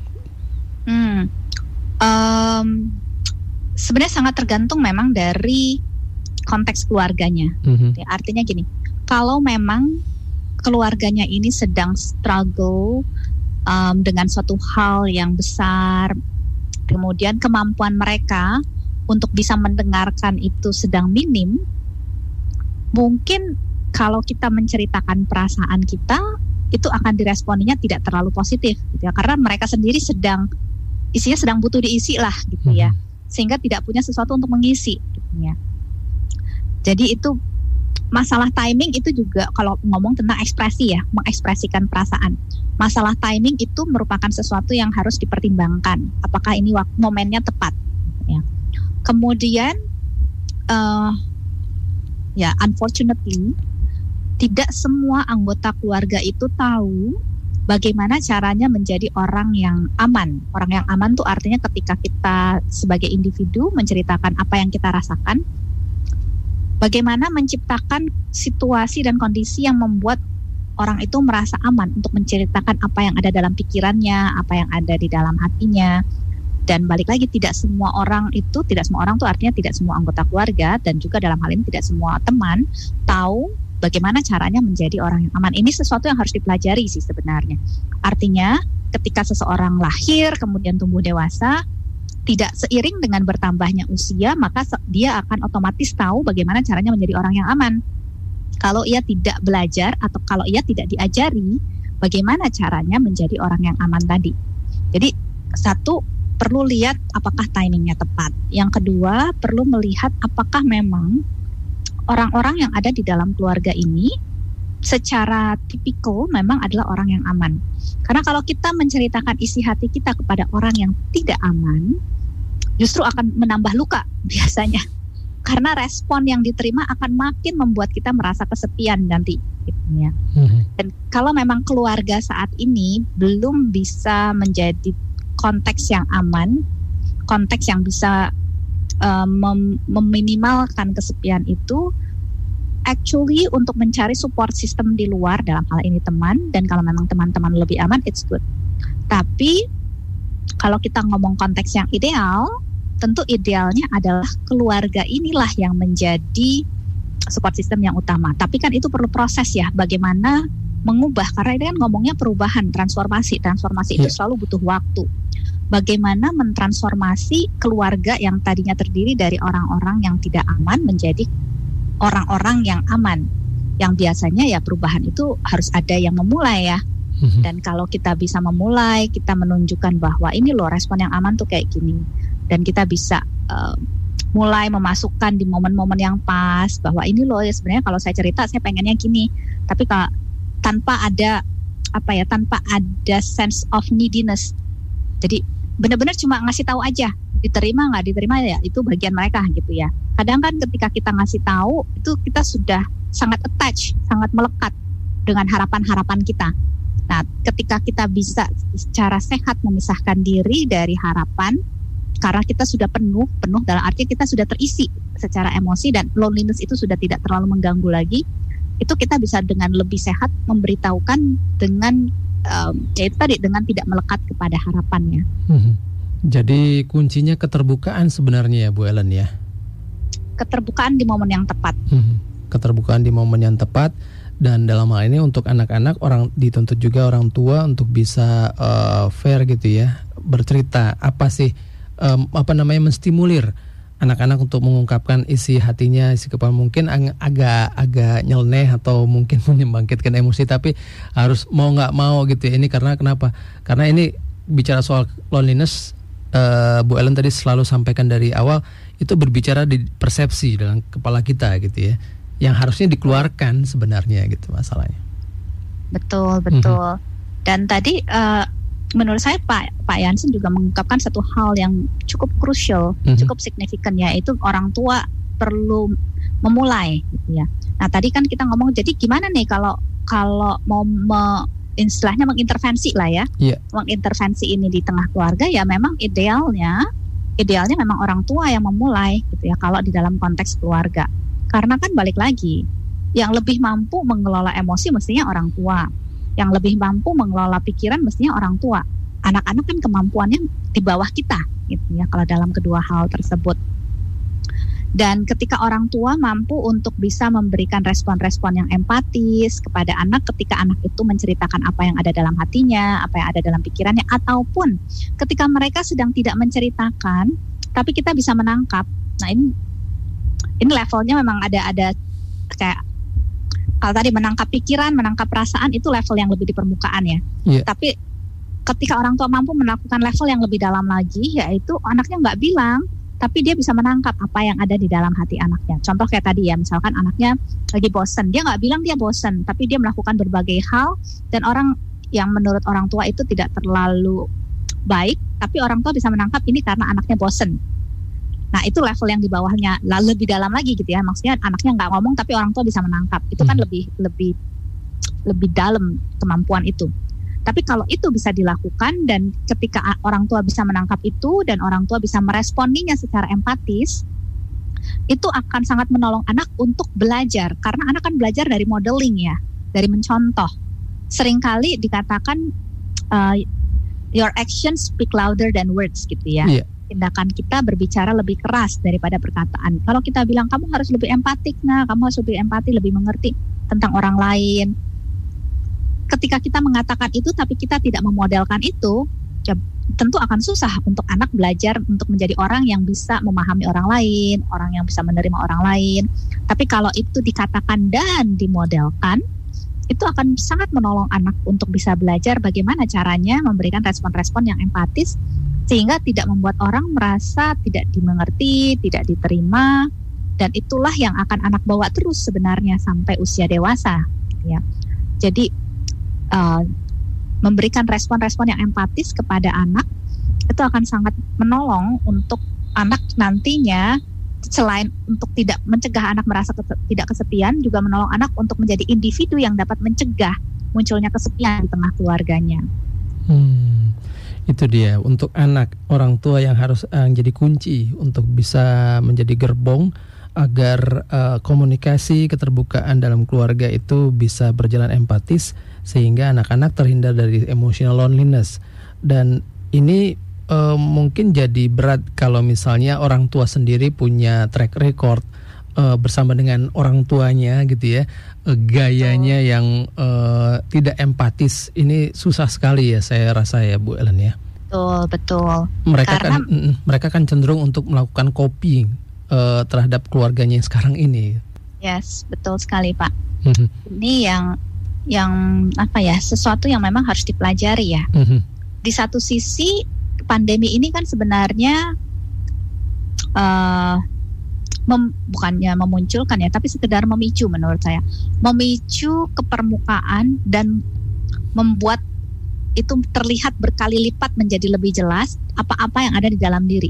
Hmm. Um, sebenarnya sangat tergantung memang dari konteks keluarganya. Mm-hmm. Ya, artinya gini, kalau memang keluarganya ini sedang struggle um, dengan suatu hal yang besar, kemudian kemampuan mereka untuk bisa mendengarkan itu sedang minim, mungkin kalau kita menceritakan perasaan kita itu akan diresponinya tidak terlalu positif gitu ya. Karena mereka sendiri sedang isinya sedang butuh diisi lah gitu ya. Hmm. sehingga tidak punya sesuatu untuk mengisi gitu ya. Jadi itu masalah timing itu juga kalau ngomong tentang ekspresi ya mengekspresikan perasaan. Masalah timing itu merupakan sesuatu yang harus dipertimbangkan. Apakah ini momennya tepat ya kemudian uh, ya unfortunately tidak semua anggota keluarga itu tahu bagaimana caranya menjadi orang yang aman. Orang yang aman tuh artinya ketika kita sebagai individu menceritakan apa yang kita rasakan, bagaimana menciptakan situasi dan kondisi yang membuat orang itu merasa aman untuk menceritakan apa yang ada dalam pikirannya, apa yang ada di dalam hatinya. Dan balik lagi tidak semua orang itu, tidak semua orang tuh artinya tidak semua anggota keluarga dan juga dalam hal ini tidak semua teman tahu bagaimana caranya menjadi orang yang aman. Ini sesuatu yang harus dipelajari sih sebenarnya. Artinya ketika seseorang lahir kemudian tumbuh dewasa tidak seiring dengan bertambahnya usia maka dia akan otomatis tahu bagaimana caranya menjadi orang yang aman. Kalau ia tidak belajar atau kalau ia tidak diajari bagaimana caranya menjadi orang yang aman tadi. Jadi satu perlu lihat apakah timingnya tepat. Yang kedua perlu melihat apakah memang orang-orang yang ada di dalam keluarga ini secara tipikal memang adalah orang yang aman. Karena kalau kita menceritakan isi hati kita kepada orang yang tidak aman, justru akan menambah luka biasanya. Karena respon yang diterima akan makin membuat kita merasa kesepian nanti. Gitu ya. Mm-hmm. Dan kalau memang keluarga saat ini belum bisa menjadi konteks yang aman, konteks yang bisa uh, mem meminimalkan kesepian itu actually untuk mencari support system di luar dalam hal ini teman dan kalau memang teman-teman lebih aman it's good. Tapi kalau kita ngomong konteks yang ideal, tentu idealnya adalah keluarga inilah yang menjadi support system yang utama. Tapi kan itu perlu proses ya, bagaimana mengubah karena ini kan ngomongnya perubahan, transformasi. Transformasi itu selalu butuh waktu bagaimana mentransformasi keluarga yang tadinya terdiri dari orang-orang yang tidak aman menjadi orang-orang yang aman. Yang biasanya ya perubahan itu harus ada yang memulai ya. Mhm. Dan kalau kita bisa memulai, kita menunjukkan bahwa ini loh respon yang aman tuh kayak gini. Dan kita bisa uh, mulai memasukkan di momen-momen yang pas bahwa ini loh ya sebenarnya kalau saya cerita saya pengennya gini. Tapi kalau tanpa ada apa ya tanpa ada sense of neediness. Jadi benar-benar cuma ngasih tahu aja diterima nggak diterima ya itu bagian mereka gitu ya kadang kan ketika kita ngasih tahu itu kita sudah sangat attach sangat melekat dengan harapan-harapan kita nah ketika kita bisa secara sehat memisahkan diri dari harapan karena kita sudah penuh penuh dalam arti kita sudah terisi secara emosi dan loneliness itu sudah tidak terlalu mengganggu lagi itu kita bisa dengan lebih sehat memberitahukan dengan um, ya itu tadi dengan tidak melekat kepada harapannya. Hmm. Jadi kuncinya keterbukaan sebenarnya ya Bu Ellen ya. Keterbukaan di momen yang tepat. Hmm. Keterbukaan di momen yang tepat dan dalam hal ini untuk anak-anak orang dituntut juga orang tua untuk bisa uh, fair gitu ya bercerita apa sih um, apa namanya menstimulir anak-anak untuk mengungkapkan isi hatinya, isi kepala mungkin agak agak nyeleneh atau mungkin membangkitkan emosi tapi harus mau nggak mau gitu ya. Ini karena kenapa? Karena ini bicara soal loneliness uh, Bu Ellen tadi selalu sampaikan dari awal itu berbicara di persepsi dalam kepala kita gitu ya. Yang harusnya dikeluarkan sebenarnya gitu masalahnya. Betul, betul. Mm -hmm. Dan tadi uh, menurut saya Pak Pak Yansen juga mengungkapkan satu hal yang cukup krusial, mm-hmm. cukup signifikan yaitu orang tua perlu memulai gitu ya. Nah, tadi kan kita ngomong jadi gimana nih kalau kalau mau me, istilahnya mengintervensi lah ya. Yeah. Mengintervensi ini di tengah keluarga ya memang idealnya idealnya memang orang tua yang memulai gitu ya kalau di dalam konteks keluarga. Karena kan balik lagi yang lebih mampu mengelola emosi mestinya orang tua yang lebih mampu mengelola pikiran mestinya orang tua. Anak-anak kan kemampuannya di bawah kita gitu ya kalau dalam kedua hal tersebut. Dan ketika orang tua mampu untuk bisa memberikan respon-respon yang empatis kepada anak ketika anak itu menceritakan apa yang ada dalam hatinya, apa yang ada dalam pikirannya ataupun ketika mereka sedang tidak menceritakan tapi kita bisa menangkap. Nah, ini ini levelnya memang ada ada kayak kalau tadi menangkap pikiran, menangkap perasaan itu level yang lebih di permukaan ya. Yeah. Tapi ketika orang tua mampu melakukan level yang lebih dalam lagi, yaitu anaknya nggak bilang, tapi dia bisa menangkap apa yang ada di dalam hati anaknya. Contoh kayak tadi ya, misalkan anaknya lagi bosen, dia nggak bilang dia bosen, tapi dia melakukan berbagai hal dan orang yang menurut orang tua itu tidak terlalu baik, tapi orang tua bisa menangkap ini karena anaknya bosen. Nah itu level yang di bawahnya lalu lebih dalam lagi gitu ya. Maksudnya anaknya nggak ngomong tapi orang tua bisa menangkap. Itu kan Hmm. lebih lebih lebih dalam kemampuan itu. Tapi kalau itu bisa dilakukan dan ketika orang tua bisa menangkap itu dan orang tua bisa meresponinya secara empatis, itu akan sangat menolong anak untuk belajar karena anak kan belajar dari modeling ya, dari mencontoh. Seringkali dikatakan uh, your actions speak louder than words gitu ya. Iya. Tindakan kita berbicara lebih keras daripada perkataan. Kalau kita bilang kamu harus lebih empatik, nah kamu harus lebih empati, lebih mengerti tentang orang lain. Ketika kita mengatakan itu tapi kita tidak memodelkan itu, tentu akan susah untuk anak belajar untuk menjadi orang yang bisa memahami orang lain, orang yang bisa menerima orang lain. Tapi kalau itu dikatakan dan dimodelkan, itu akan sangat menolong anak untuk bisa belajar bagaimana caranya memberikan respon-respon yang empatis sehingga tidak membuat orang merasa tidak dimengerti, tidak diterima dan itulah yang akan anak bawa terus sebenarnya sampai usia dewasa ya. Jadi uh, memberikan respon-respon yang empatis kepada anak itu akan sangat menolong untuk anak nantinya selain untuk tidak mencegah anak merasa tidak kesepian juga menolong anak untuk menjadi individu yang dapat mencegah munculnya kesepian di tengah keluarganya. Hmm, itu dia untuk anak orang tua yang harus eh, jadi kunci untuk bisa menjadi gerbong agar eh, komunikasi keterbukaan dalam keluarga itu bisa berjalan empatis sehingga anak-anak terhindar dari emotional loneliness. Dan ini eh, mungkin jadi berat kalau misalnya orang tua sendiri punya track record eh, bersama dengan orang tuanya gitu ya eh, gayanya yang eh, tidak empatis ini susah sekali ya saya rasa ya Bu Ellen ya Betul, betul. mereka Karena- kan mm, mereka kan cenderung untuk melakukan copying eh, terhadap keluarganya yang sekarang ini Yes, betul sekali, Pak. Mhm, Ini yang yang apa ya? Sesuatu yang memang harus dipelajari ya. mhm. Di satu sisi pandemi ini kan sebenarnya eh mem- bukannya memunculkan ya, tapi sekedar memicu menurut saya. Memicu ke permukaan dan membuat itu terlihat berkali lipat menjadi lebih jelas apa-apa yang ada di dalam diri.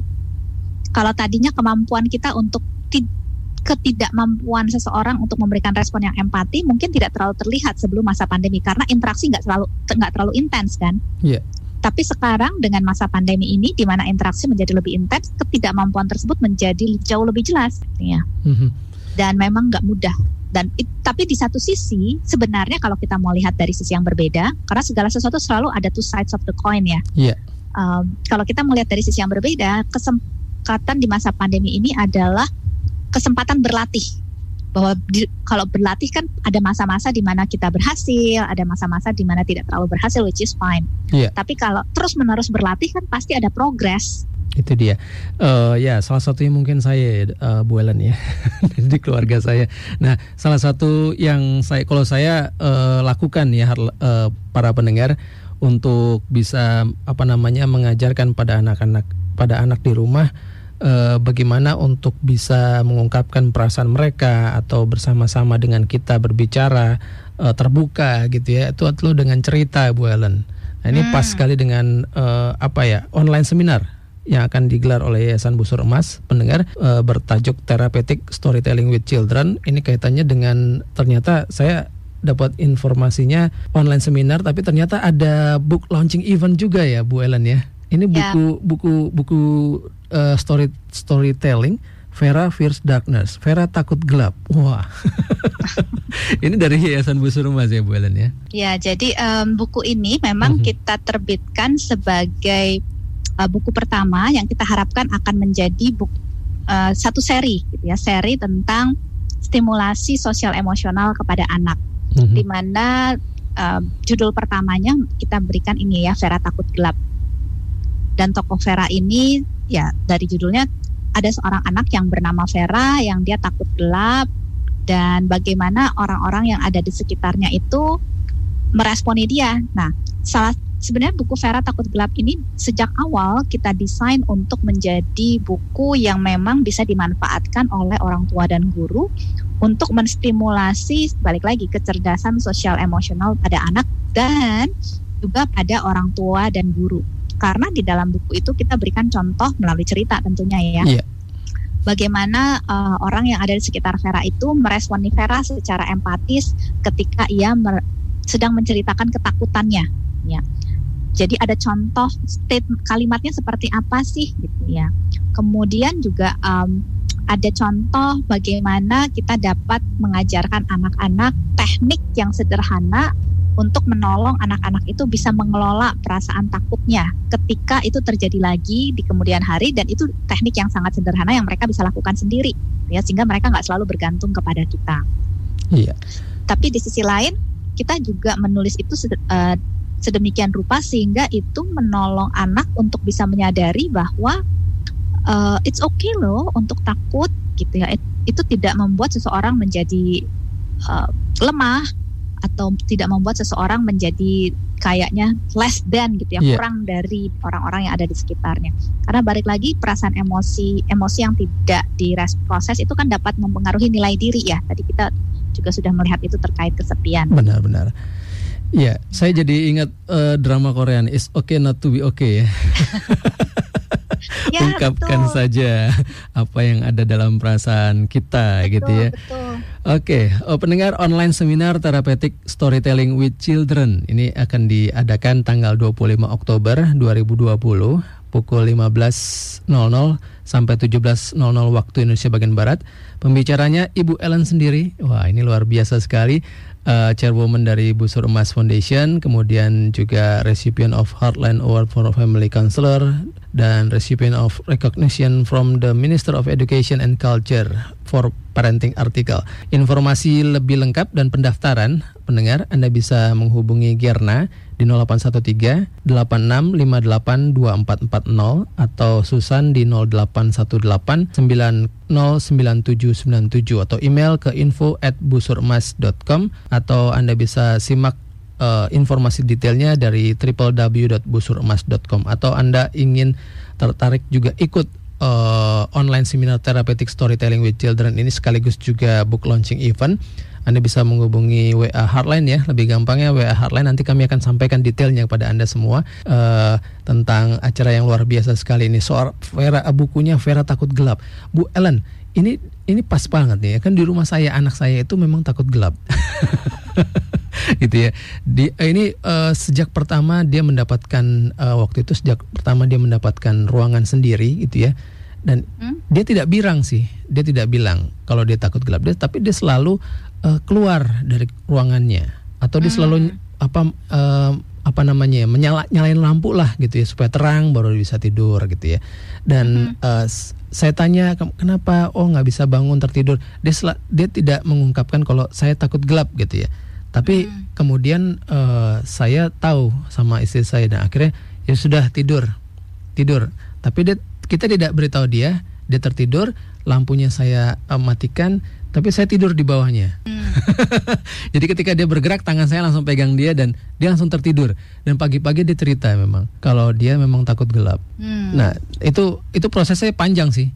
Kalau tadinya kemampuan kita untuk ti- ketidakmampuan seseorang untuk memberikan respon yang empati mungkin tidak terlalu terlihat sebelum masa pandemi karena interaksi nggak terlalu nggak terlalu intens kan. Iya. Tapi sekarang dengan masa pandemi ini di mana interaksi menjadi lebih intens, ketidakmampuan tersebut menjadi jauh lebih jelas. Ya dan memang nggak mudah. Dan it- tapi di satu sisi sebenarnya kalau kita mau lihat dari sisi yang berbeda, karena segala sesuatu selalu ada two sides of the coin ya. Iya. Um, kalau kita melihat dari sisi yang berbeda, kesempatan di masa pandemi ini adalah kesempatan berlatih. Bahwa di- kalau berlatih kan ada masa-masa di mana kita berhasil, ada masa-masa di mana tidak terlalu berhasil, which is fine. Iya. Tapi kalau terus-menerus berlatih kan pasti ada progres. itu dia Eh, ya salah satunya mungkin saya eh, Bu Ellen ya di keluarga saya nah salah satu yang saya kalau saya eh, lakukan ya eh, para pendengar untuk bisa apa namanya mengajarkan pada anak-anak pada anak di rumah eh, bagaimana untuk bisa mengungkapkan perasaan mereka atau bersama-sama dengan kita berbicara eh, terbuka gitu ya. Itu adalah dengan cerita Bu Ellen. Nah ini pas Hmm. sekali dengan eh, apa ya online seminar yang akan digelar oleh Yayasan Busur Emas. Pendengar eh, bertajuk Therapeutic Storytelling with Children. Ini kaitannya dengan ternyata saya dapat informasinya online seminar tapi ternyata ada book launching event juga ya Bu Ellen ya ini Ya. buku buku buku eh, story storytelling Vera Fears Darkness Vera takut gelap wah ini dari Yayasan Busur Emas ya Bu Ellen ya Ya, jadi em, buku ini memang Mhm. kita terbitkan sebagai uh, buku pertama yang kita harapkan akan menjadi buku uh, satu seri, gitu ya, seri tentang stimulasi sosial emosional kepada anak, Mhm. di mana uh, judul pertamanya kita berikan ini ya, Vera takut gelap. Dan tokoh Vera ini, ya dari judulnya ada seorang anak yang bernama Vera yang dia takut gelap dan bagaimana orang-orang yang ada di sekitarnya itu meresponi dia. Nah, salah sebenarnya buku Vera Takut Gelap ini sejak awal kita desain untuk menjadi buku yang memang bisa dimanfaatkan oleh orang tua dan guru untuk menstimulasi balik lagi kecerdasan sosial emosional pada anak dan juga pada orang tua dan guru. Karena di dalam buku itu kita berikan contoh melalui cerita tentunya ya. Yeah bagaimana uh, orang yang ada di sekitar Vera itu meresponi Vera secara empatis ketika ia mer sedang menceritakan ketakutannya ya. Jadi ada contoh state kalimatnya seperti apa sih gitu ya. Kemudian juga um, ada contoh bagaimana kita dapat mengajarkan anak-anak teknik yang sederhana untuk menolong anak-anak itu bisa mengelola perasaan takutnya ketika itu terjadi lagi di kemudian hari dan itu teknik yang sangat sederhana yang mereka bisa lakukan sendiri ya sehingga mereka nggak selalu bergantung kepada kita. Iya. Tapi di sisi lain kita juga menulis itu uh, sedemikian rupa sehingga itu menolong anak untuk bisa menyadari bahwa uh, it's okay loh untuk takut gitu ya. Itu tidak membuat seseorang menjadi uh, lemah atau tidak membuat seseorang menjadi kayaknya less than gitu ya, yeah. kurang dari orang-orang yang ada di sekitarnya. Karena balik lagi perasaan emosi emosi yang tidak diproses itu kan dapat mempengaruhi nilai diri ya. Tadi kita juga sudah melihat itu terkait kesepian. Benar-benar. Ya, saya jadi ingat uh, drama Korean Is Okay Not to Be Okay ya. ya Ungkapkan betul. saja apa yang ada dalam perasaan kita betul, gitu ya. Betul. Oke, okay, pendengar online seminar terapeutik storytelling with children ini akan diadakan tanggal 25 Oktober 2020 pukul 15.00 sampai 17.00 waktu Indonesia bagian barat. Pembicaranya Ibu Ellen sendiri. Wah, ini luar biasa sekali uh, chairwoman dari Busur Emas Foundation, kemudian juga recipient of Heartland Award for Family Counselor dan recipient of recognition from the Minister of Education and Culture for Parenting Article. Informasi lebih lengkap dan pendaftaran pendengar Anda bisa menghubungi Gerna di 0813 86582440 atau Susan di 0818 909797 atau email ke info at busurmas.com atau Anda bisa simak uh, informasi detailnya dari www.busuremas.com atau Anda ingin tertarik juga ikut uh, online seminar therapeutic storytelling with children ini sekaligus juga book launching event anda bisa menghubungi WA Hardline ya, lebih gampangnya WA Hardline nanti kami akan sampaikan detailnya kepada Anda semua uh, tentang acara yang luar biasa sekali ini. Soal Vera bukunya Vera takut gelap. Bu Ellen, ini ini pas banget nih ya kan di rumah saya anak saya itu memang takut gelap. gitu ya. Di uh, ini uh, sejak pertama dia mendapatkan uh, waktu itu sejak pertama dia mendapatkan ruangan sendiri gitu ya. Dan hmm? dia tidak bilang sih, dia tidak bilang kalau dia takut gelap dia tapi dia selalu uh, keluar dari ruangannya atau dia selalu hmm. apa uh, apa namanya ya, menyala nyalain lampu lah gitu ya supaya terang baru bisa tidur gitu ya dan hmm. uh, saya tanya kenapa oh nggak bisa bangun tertidur dia dia tidak mengungkapkan kalau saya takut gelap gitu ya tapi hmm. kemudian uh, saya tahu sama istri saya dan akhirnya ya sudah tidur tidur tapi dia kita tidak beritahu dia dia tertidur lampunya saya uh, matikan tapi saya tidur di bawahnya. Hmm. Jadi ketika dia bergerak tangan saya langsung pegang dia dan dia langsung tertidur. Dan pagi-pagi dia cerita memang kalau dia memang takut gelap. Hmm. Nah itu itu prosesnya panjang sih.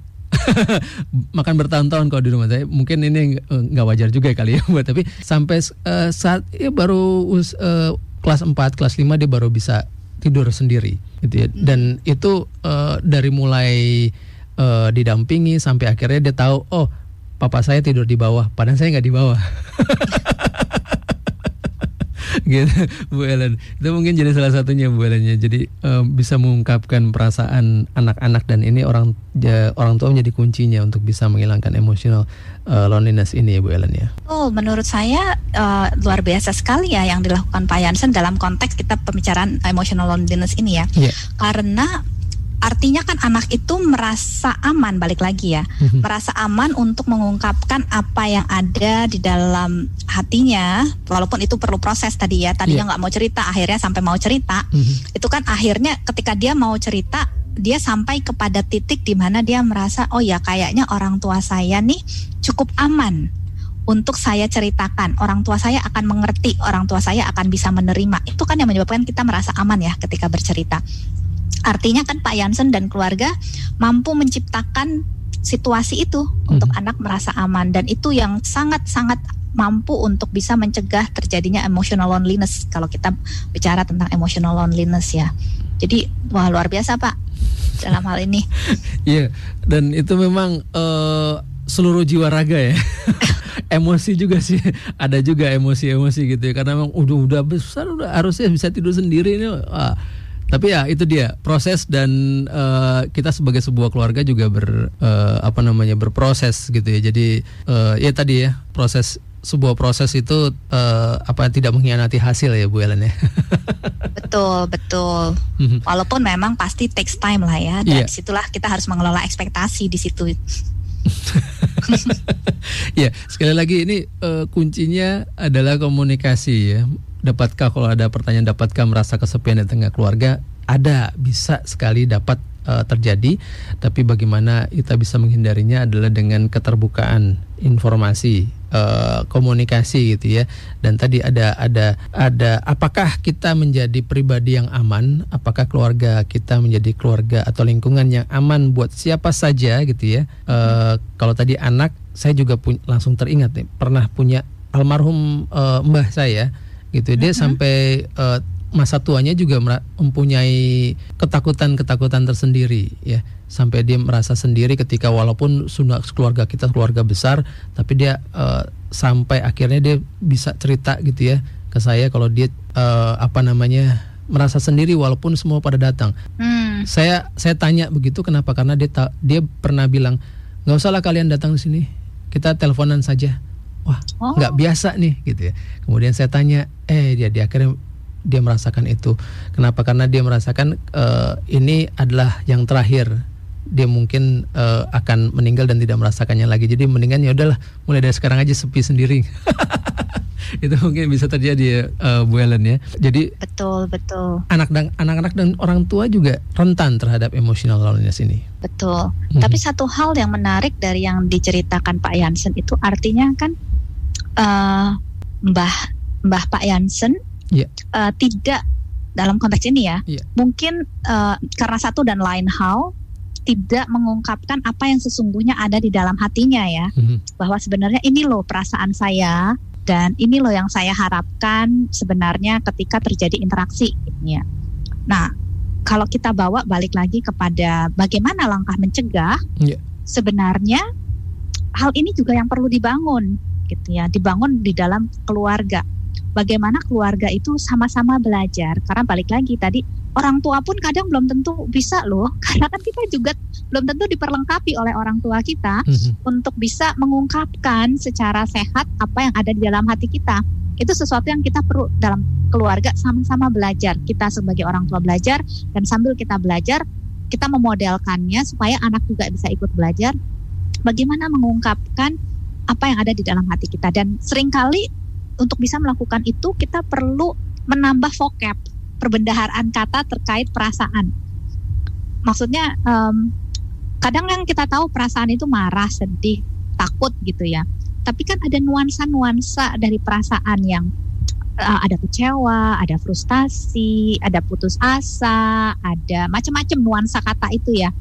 Makan bertahun-tahun kalau di rumah saya. Mungkin ini nggak wajar juga kali ya buat tapi sampai uh, saat ya baru uh, kelas 4, kelas 5 dia baru bisa tidur sendiri gitu ya. Hmm. Dan itu uh, dari mulai uh, didampingi sampai akhirnya dia tahu oh papa saya tidur di bawah, padahal saya nggak di bawah. gitu Bu Ellen itu mungkin jadi salah satunya Bu Ellen ya jadi um, bisa mengungkapkan perasaan anak-anak dan ini orang ja, orang tua menjadi kuncinya untuk bisa menghilangkan emosional uh, loneliness ini ya Bu Ellen ya Oh menurut saya uh, luar biasa sekali ya yang dilakukan Pak Yansen dalam konteks kita pembicaraan emotional loneliness ini ya yeah. karena artinya kan anak itu merasa aman balik lagi ya mm-hmm. merasa aman untuk mengungkapkan apa yang ada di dalam hatinya walaupun itu perlu proses tadi ya tadinya nggak yeah. mau cerita akhirnya sampai mau cerita mm-hmm. itu kan akhirnya ketika dia mau cerita dia sampai kepada titik di mana dia merasa oh ya kayaknya orang tua saya nih cukup aman untuk saya ceritakan. Orang tua saya akan mengerti, orang tua saya akan bisa menerima. Itu kan yang menyebabkan kita merasa aman ya ketika bercerita. Artinya kan Pak Jansen dan keluarga mampu menciptakan situasi itu hmm. untuk anak merasa aman dan itu yang sangat-sangat mampu untuk bisa mencegah terjadinya emotional loneliness kalau kita bicara tentang emotional loneliness ya. Jadi wah luar biasa Pak dalam hal ini. Iya, dan itu memang uh, seluruh jiwa raga ya. emosi juga sih ada juga emosi-emosi gitu ya karena memang udah udah besar udah harusnya bisa tidur sendiri ini wah, tapi ya itu dia. Proses dan uh, kita sebagai sebuah keluarga juga ber uh, apa namanya berproses gitu ya. Jadi uh, ya tadi ya proses sebuah proses itu uh, apa tidak mengkhianati hasil ya Bu Ellen ya. Betul betul. Mhm. walaupun memang pasti takes time lah ya. Dan yeah. situlah kita harus mengelola ekspektasi di situ. Ya sekali lagi ini uh, kuncinya adalah komunikasi ya dapatkah kalau ada pertanyaan dapatkah merasa kesepian di tengah keluarga? Ada bisa sekali dapat uh, terjadi. Tapi bagaimana kita bisa menghindarinya adalah dengan keterbukaan informasi uh, komunikasi gitu ya. Dan tadi ada ada ada apakah kita menjadi pribadi yang aman? Apakah keluarga kita menjadi keluarga atau lingkungan yang aman buat siapa saja gitu ya? Uh, kalau tadi anak saya juga pun langsung teringat nih pernah punya almarhum uh, mbah saya gitu dia -huh. sampai uh, masa tuanya juga mempunyai ketakutan-ketakutan tersendiri ya sampai dia merasa sendiri ketika walaupun sudah keluarga kita keluarga besar tapi dia uh, sampai akhirnya dia bisa cerita gitu ya ke saya kalau dia uh, apa namanya merasa sendiri walaupun semua pada datang. Hmm. Saya saya tanya begitu kenapa karena dia ta, dia pernah bilang nggak usahlah kalian datang di sini kita teleponan saja. Wah nggak oh. biasa nih gitu ya. Kemudian saya tanya eh dia dia akhirnya dia merasakan itu. Kenapa? Karena dia merasakan uh, ini adalah yang terakhir dia mungkin uh, akan meninggal dan tidak merasakannya lagi. Jadi mendingan ya udahlah mulai dari sekarang aja sepi sendiri. itu mungkin bisa terjadi ya uh, Bu Ellen ya. Jadi betul betul. Anak dan anak-anak dan orang tua juga rentan terhadap emotional loneliness ini. Betul. Hmm. Tapi satu hal yang menarik dari yang diceritakan Pak Jansen itu artinya kan uh, Mbah Mbah Pak Jansen yeah. uh, tidak dalam konteks ini ya yeah. mungkin uh, karena satu dan lain hal tidak mengungkapkan apa yang sesungguhnya ada di dalam hatinya ya mm-hmm. bahwa sebenarnya ini loh perasaan saya dan ini loh yang saya harapkan sebenarnya ketika terjadi interaksi ya. Nah kalau kita bawa balik lagi kepada bagaimana langkah mencegah yeah. sebenarnya hal ini juga yang perlu dibangun gitu ya dibangun di dalam keluarga. Bagaimana keluarga itu sama-sama belajar? Karena balik lagi tadi orang tua pun kadang belum tentu bisa loh. Karena kan kita juga belum tentu diperlengkapi oleh orang tua kita mm-hmm. untuk bisa mengungkapkan secara sehat apa yang ada di dalam hati kita. Itu sesuatu yang kita perlu dalam keluarga sama-sama belajar. Kita sebagai orang tua belajar dan sambil kita belajar kita memodelkannya supaya anak juga bisa ikut belajar. Bagaimana mengungkapkan apa yang ada di dalam hati kita dan sering kali untuk bisa melakukan itu kita perlu menambah vocab perbendaharaan kata terkait perasaan. Maksudnya um, kadang yang kita tahu perasaan itu marah, sedih, takut gitu ya. Tapi kan ada nuansa-nuansa dari perasaan yang uh, ada kecewa, ada frustasi, ada putus asa, ada macam-macam nuansa kata itu ya.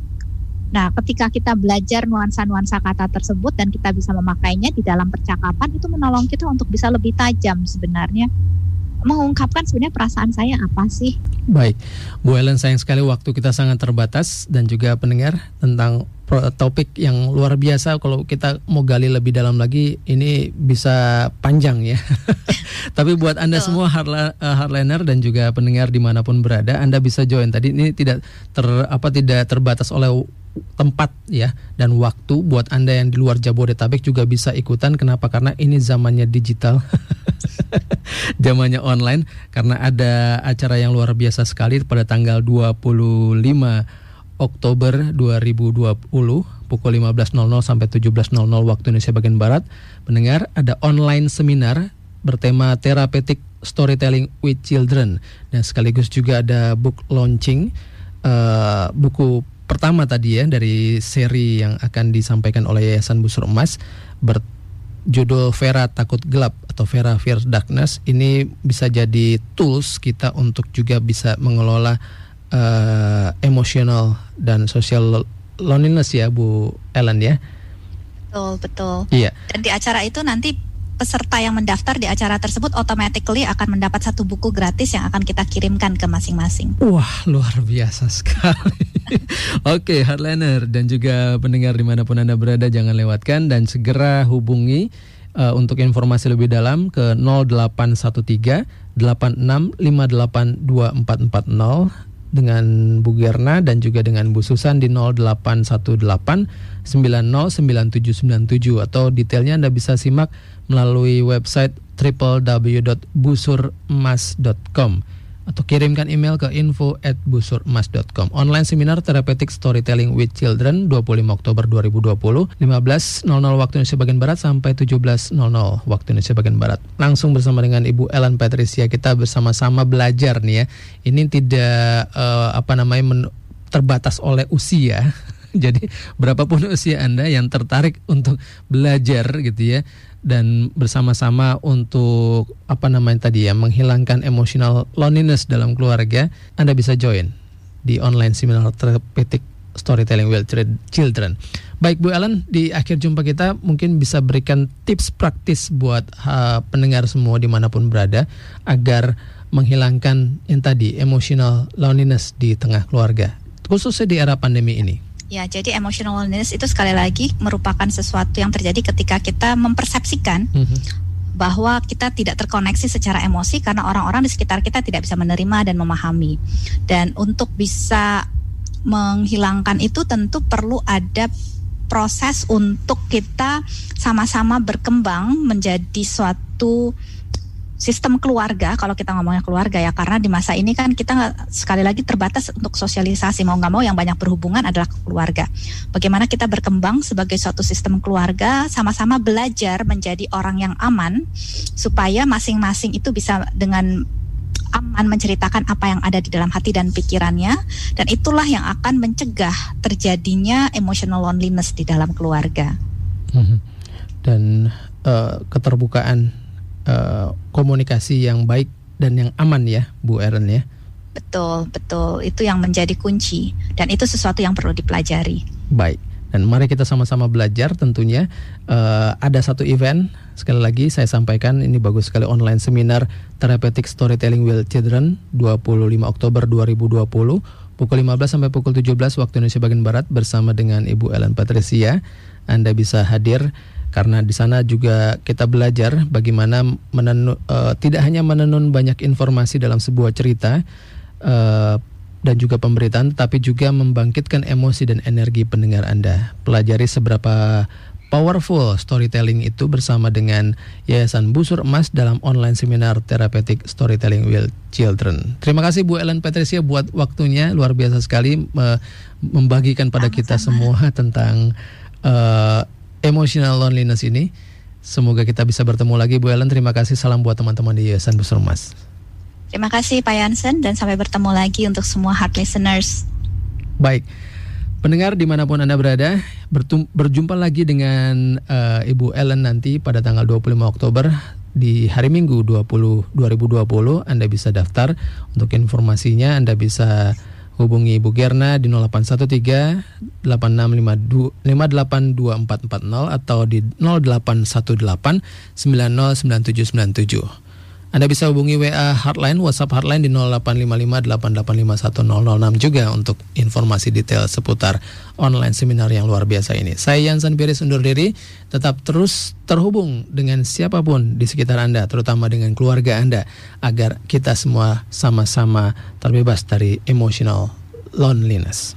Nah, ketika kita belajar nuansa-nuansa kata tersebut dan kita bisa memakainya di dalam percakapan itu menolong kita untuk bisa lebih tajam sebenarnya mengungkapkan sebenarnya perasaan saya apa sih. Baik, Bu Ellen sayang sekali waktu kita sangat terbatas dan juga pendengar tentang topik yang luar biasa kalau kita mau gali lebih dalam lagi ini bisa panjang ya. Tapi buat anda semua hardla, uh, hardliner dan juga pendengar di mana pun berada, anda bisa join. Tadi ini tidak ter apa tidak terbatas oleh tempat ya dan waktu buat Anda yang di luar Jabodetabek juga bisa ikutan. Kenapa? Karena ini zamannya digital. zamannya online karena ada acara yang luar biasa sekali pada tanggal 25 Oktober 2020 pukul 15.00 sampai 17.00 waktu Indonesia bagian barat. Mendengar ada online seminar bertema therapeutic storytelling with children dan sekaligus juga ada book launching uh, buku pertama tadi ya dari seri yang akan disampaikan oleh Yayasan Busur Emas ber, judul Vera takut gelap atau Vera Fear Darkness ini bisa jadi tools kita untuk juga bisa mengelola uh, emosional dan social loneliness ya Bu Ellen ya. Betul, betul. Iya. Dan di acara itu nanti peserta yang mendaftar di acara tersebut automatically akan mendapat satu buku gratis yang akan kita kirimkan ke masing-masing. Wah, luar biasa sekali. Oke, okay, hardliner dan juga pendengar di mana pun Anda berada jangan lewatkan dan segera hubungi uh, untuk informasi lebih dalam ke 0813 86582440 dengan Bu Gerna dan juga dengan Bu Susan di 0818 909797 atau detailnya Anda bisa simak melalui website www.busurmas.com atau kirimkan email ke info at busurmas.com Online seminar Therapeutic Storytelling with Children 25 Oktober 2020 15.00 waktu Indonesia bagian Barat sampai 17.00 waktu Indonesia bagian Barat. Langsung bersama dengan Ibu Ellen Patricia kita bersama-sama belajar nih ya. Ini tidak uh, apa namanya terbatas oleh usia. Jadi berapapun usia Anda yang tertarik untuk belajar gitu ya dan bersama-sama untuk apa namanya tadi ya menghilangkan emotional loneliness dalam keluarga, Anda bisa join di online seminar therapeutic storytelling with children. Baik Bu Ellen, di akhir jumpa kita mungkin bisa berikan tips praktis buat uh, pendengar semua di mana pun berada agar menghilangkan yang tadi emotional loneliness di tengah keluarga, khususnya di era pandemi ini. Ya, jadi emotional loneliness itu sekali lagi merupakan sesuatu yang terjadi ketika kita mempersepsikan mm -hmm. bahwa kita tidak terkoneksi secara emosi karena orang-orang di sekitar kita tidak bisa menerima dan memahami. Dan untuk bisa menghilangkan itu tentu perlu ada proses untuk kita sama-sama berkembang menjadi suatu sistem keluarga kalau kita ngomongnya keluarga ya karena di masa ini kan kita sekali lagi terbatas untuk sosialisasi mau nggak mau yang banyak berhubungan adalah keluarga. Bagaimana kita berkembang sebagai suatu sistem keluarga sama-sama belajar menjadi orang yang aman supaya masing-masing itu bisa dengan aman menceritakan apa yang ada di dalam hati dan pikirannya dan itulah yang akan mencegah terjadinya emotional loneliness di dalam keluarga. Mhm. Dan uh, keterbukaan uh, komunikasi yang baik dan yang aman ya, Bu Erin ya. Betul, betul. Itu yang menjadi kunci dan itu sesuatu yang perlu dipelajari. Baik. Dan mari kita sama-sama belajar tentunya uh, ada satu event sekali lagi saya sampaikan ini bagus sekali online seminar Therapeutic Storytelling with Children 25 Oktober 2020 pukul 15 sampai pukul 17 waktu Indonesia bagian barat bersama dengan Ibu Ellen Patricia. Anda bisa hadir karena di sana juga kita belajar bagaimana menenu, uh, tidak hanya menenun banyak informasi dalam sebuah cerita uh, dan juga pemberitaan, tapi juga membangkitkan emosi dan energi pendengar Anda. Pelajari seberapa powerful storytelling itu bersama dengan Yayasan Busur Emas dalam online seminar Therapeutic Storytelling with Children. Terima kasih Bu Ellen Patricia buat waktunya luar biasa sekali uh, membagikan pada Sama-sama. kita semua tentang uh, emotional loneliness ini. Semoga kita bisa bertemu lagi Bu Ellen. Terima kasih. Salam buat teman-teman di Yayasan Busur Mas. Terima kasih Pak Jansen dan sampai bertemu lagi untuk semua heart listeners. Baik. Pendengar di mana pun Anda berada, berjumpa lagi dengan uh, Ibu Ellen nanti pada tanggal 25 Oktober di hari Minggu 20 2020 Anda bisa daftar untuk informasinya Anda bisa hubungi Ibu Gerna di 0813 8652 atau di 0818 909797. Anda bisa hubungi WA Hotline, WhatsApp Hotline di 085588510006 juga untuk informasi detail seputar online seminar yang luar biasa ini. Saya Yansan Piris undur diri, tetap terus terhubung dengan siapa pun di sekitar Anda, terutama dengan keluarga Anda, agar kita semua sama-sama terbebas dari emotional loneliness.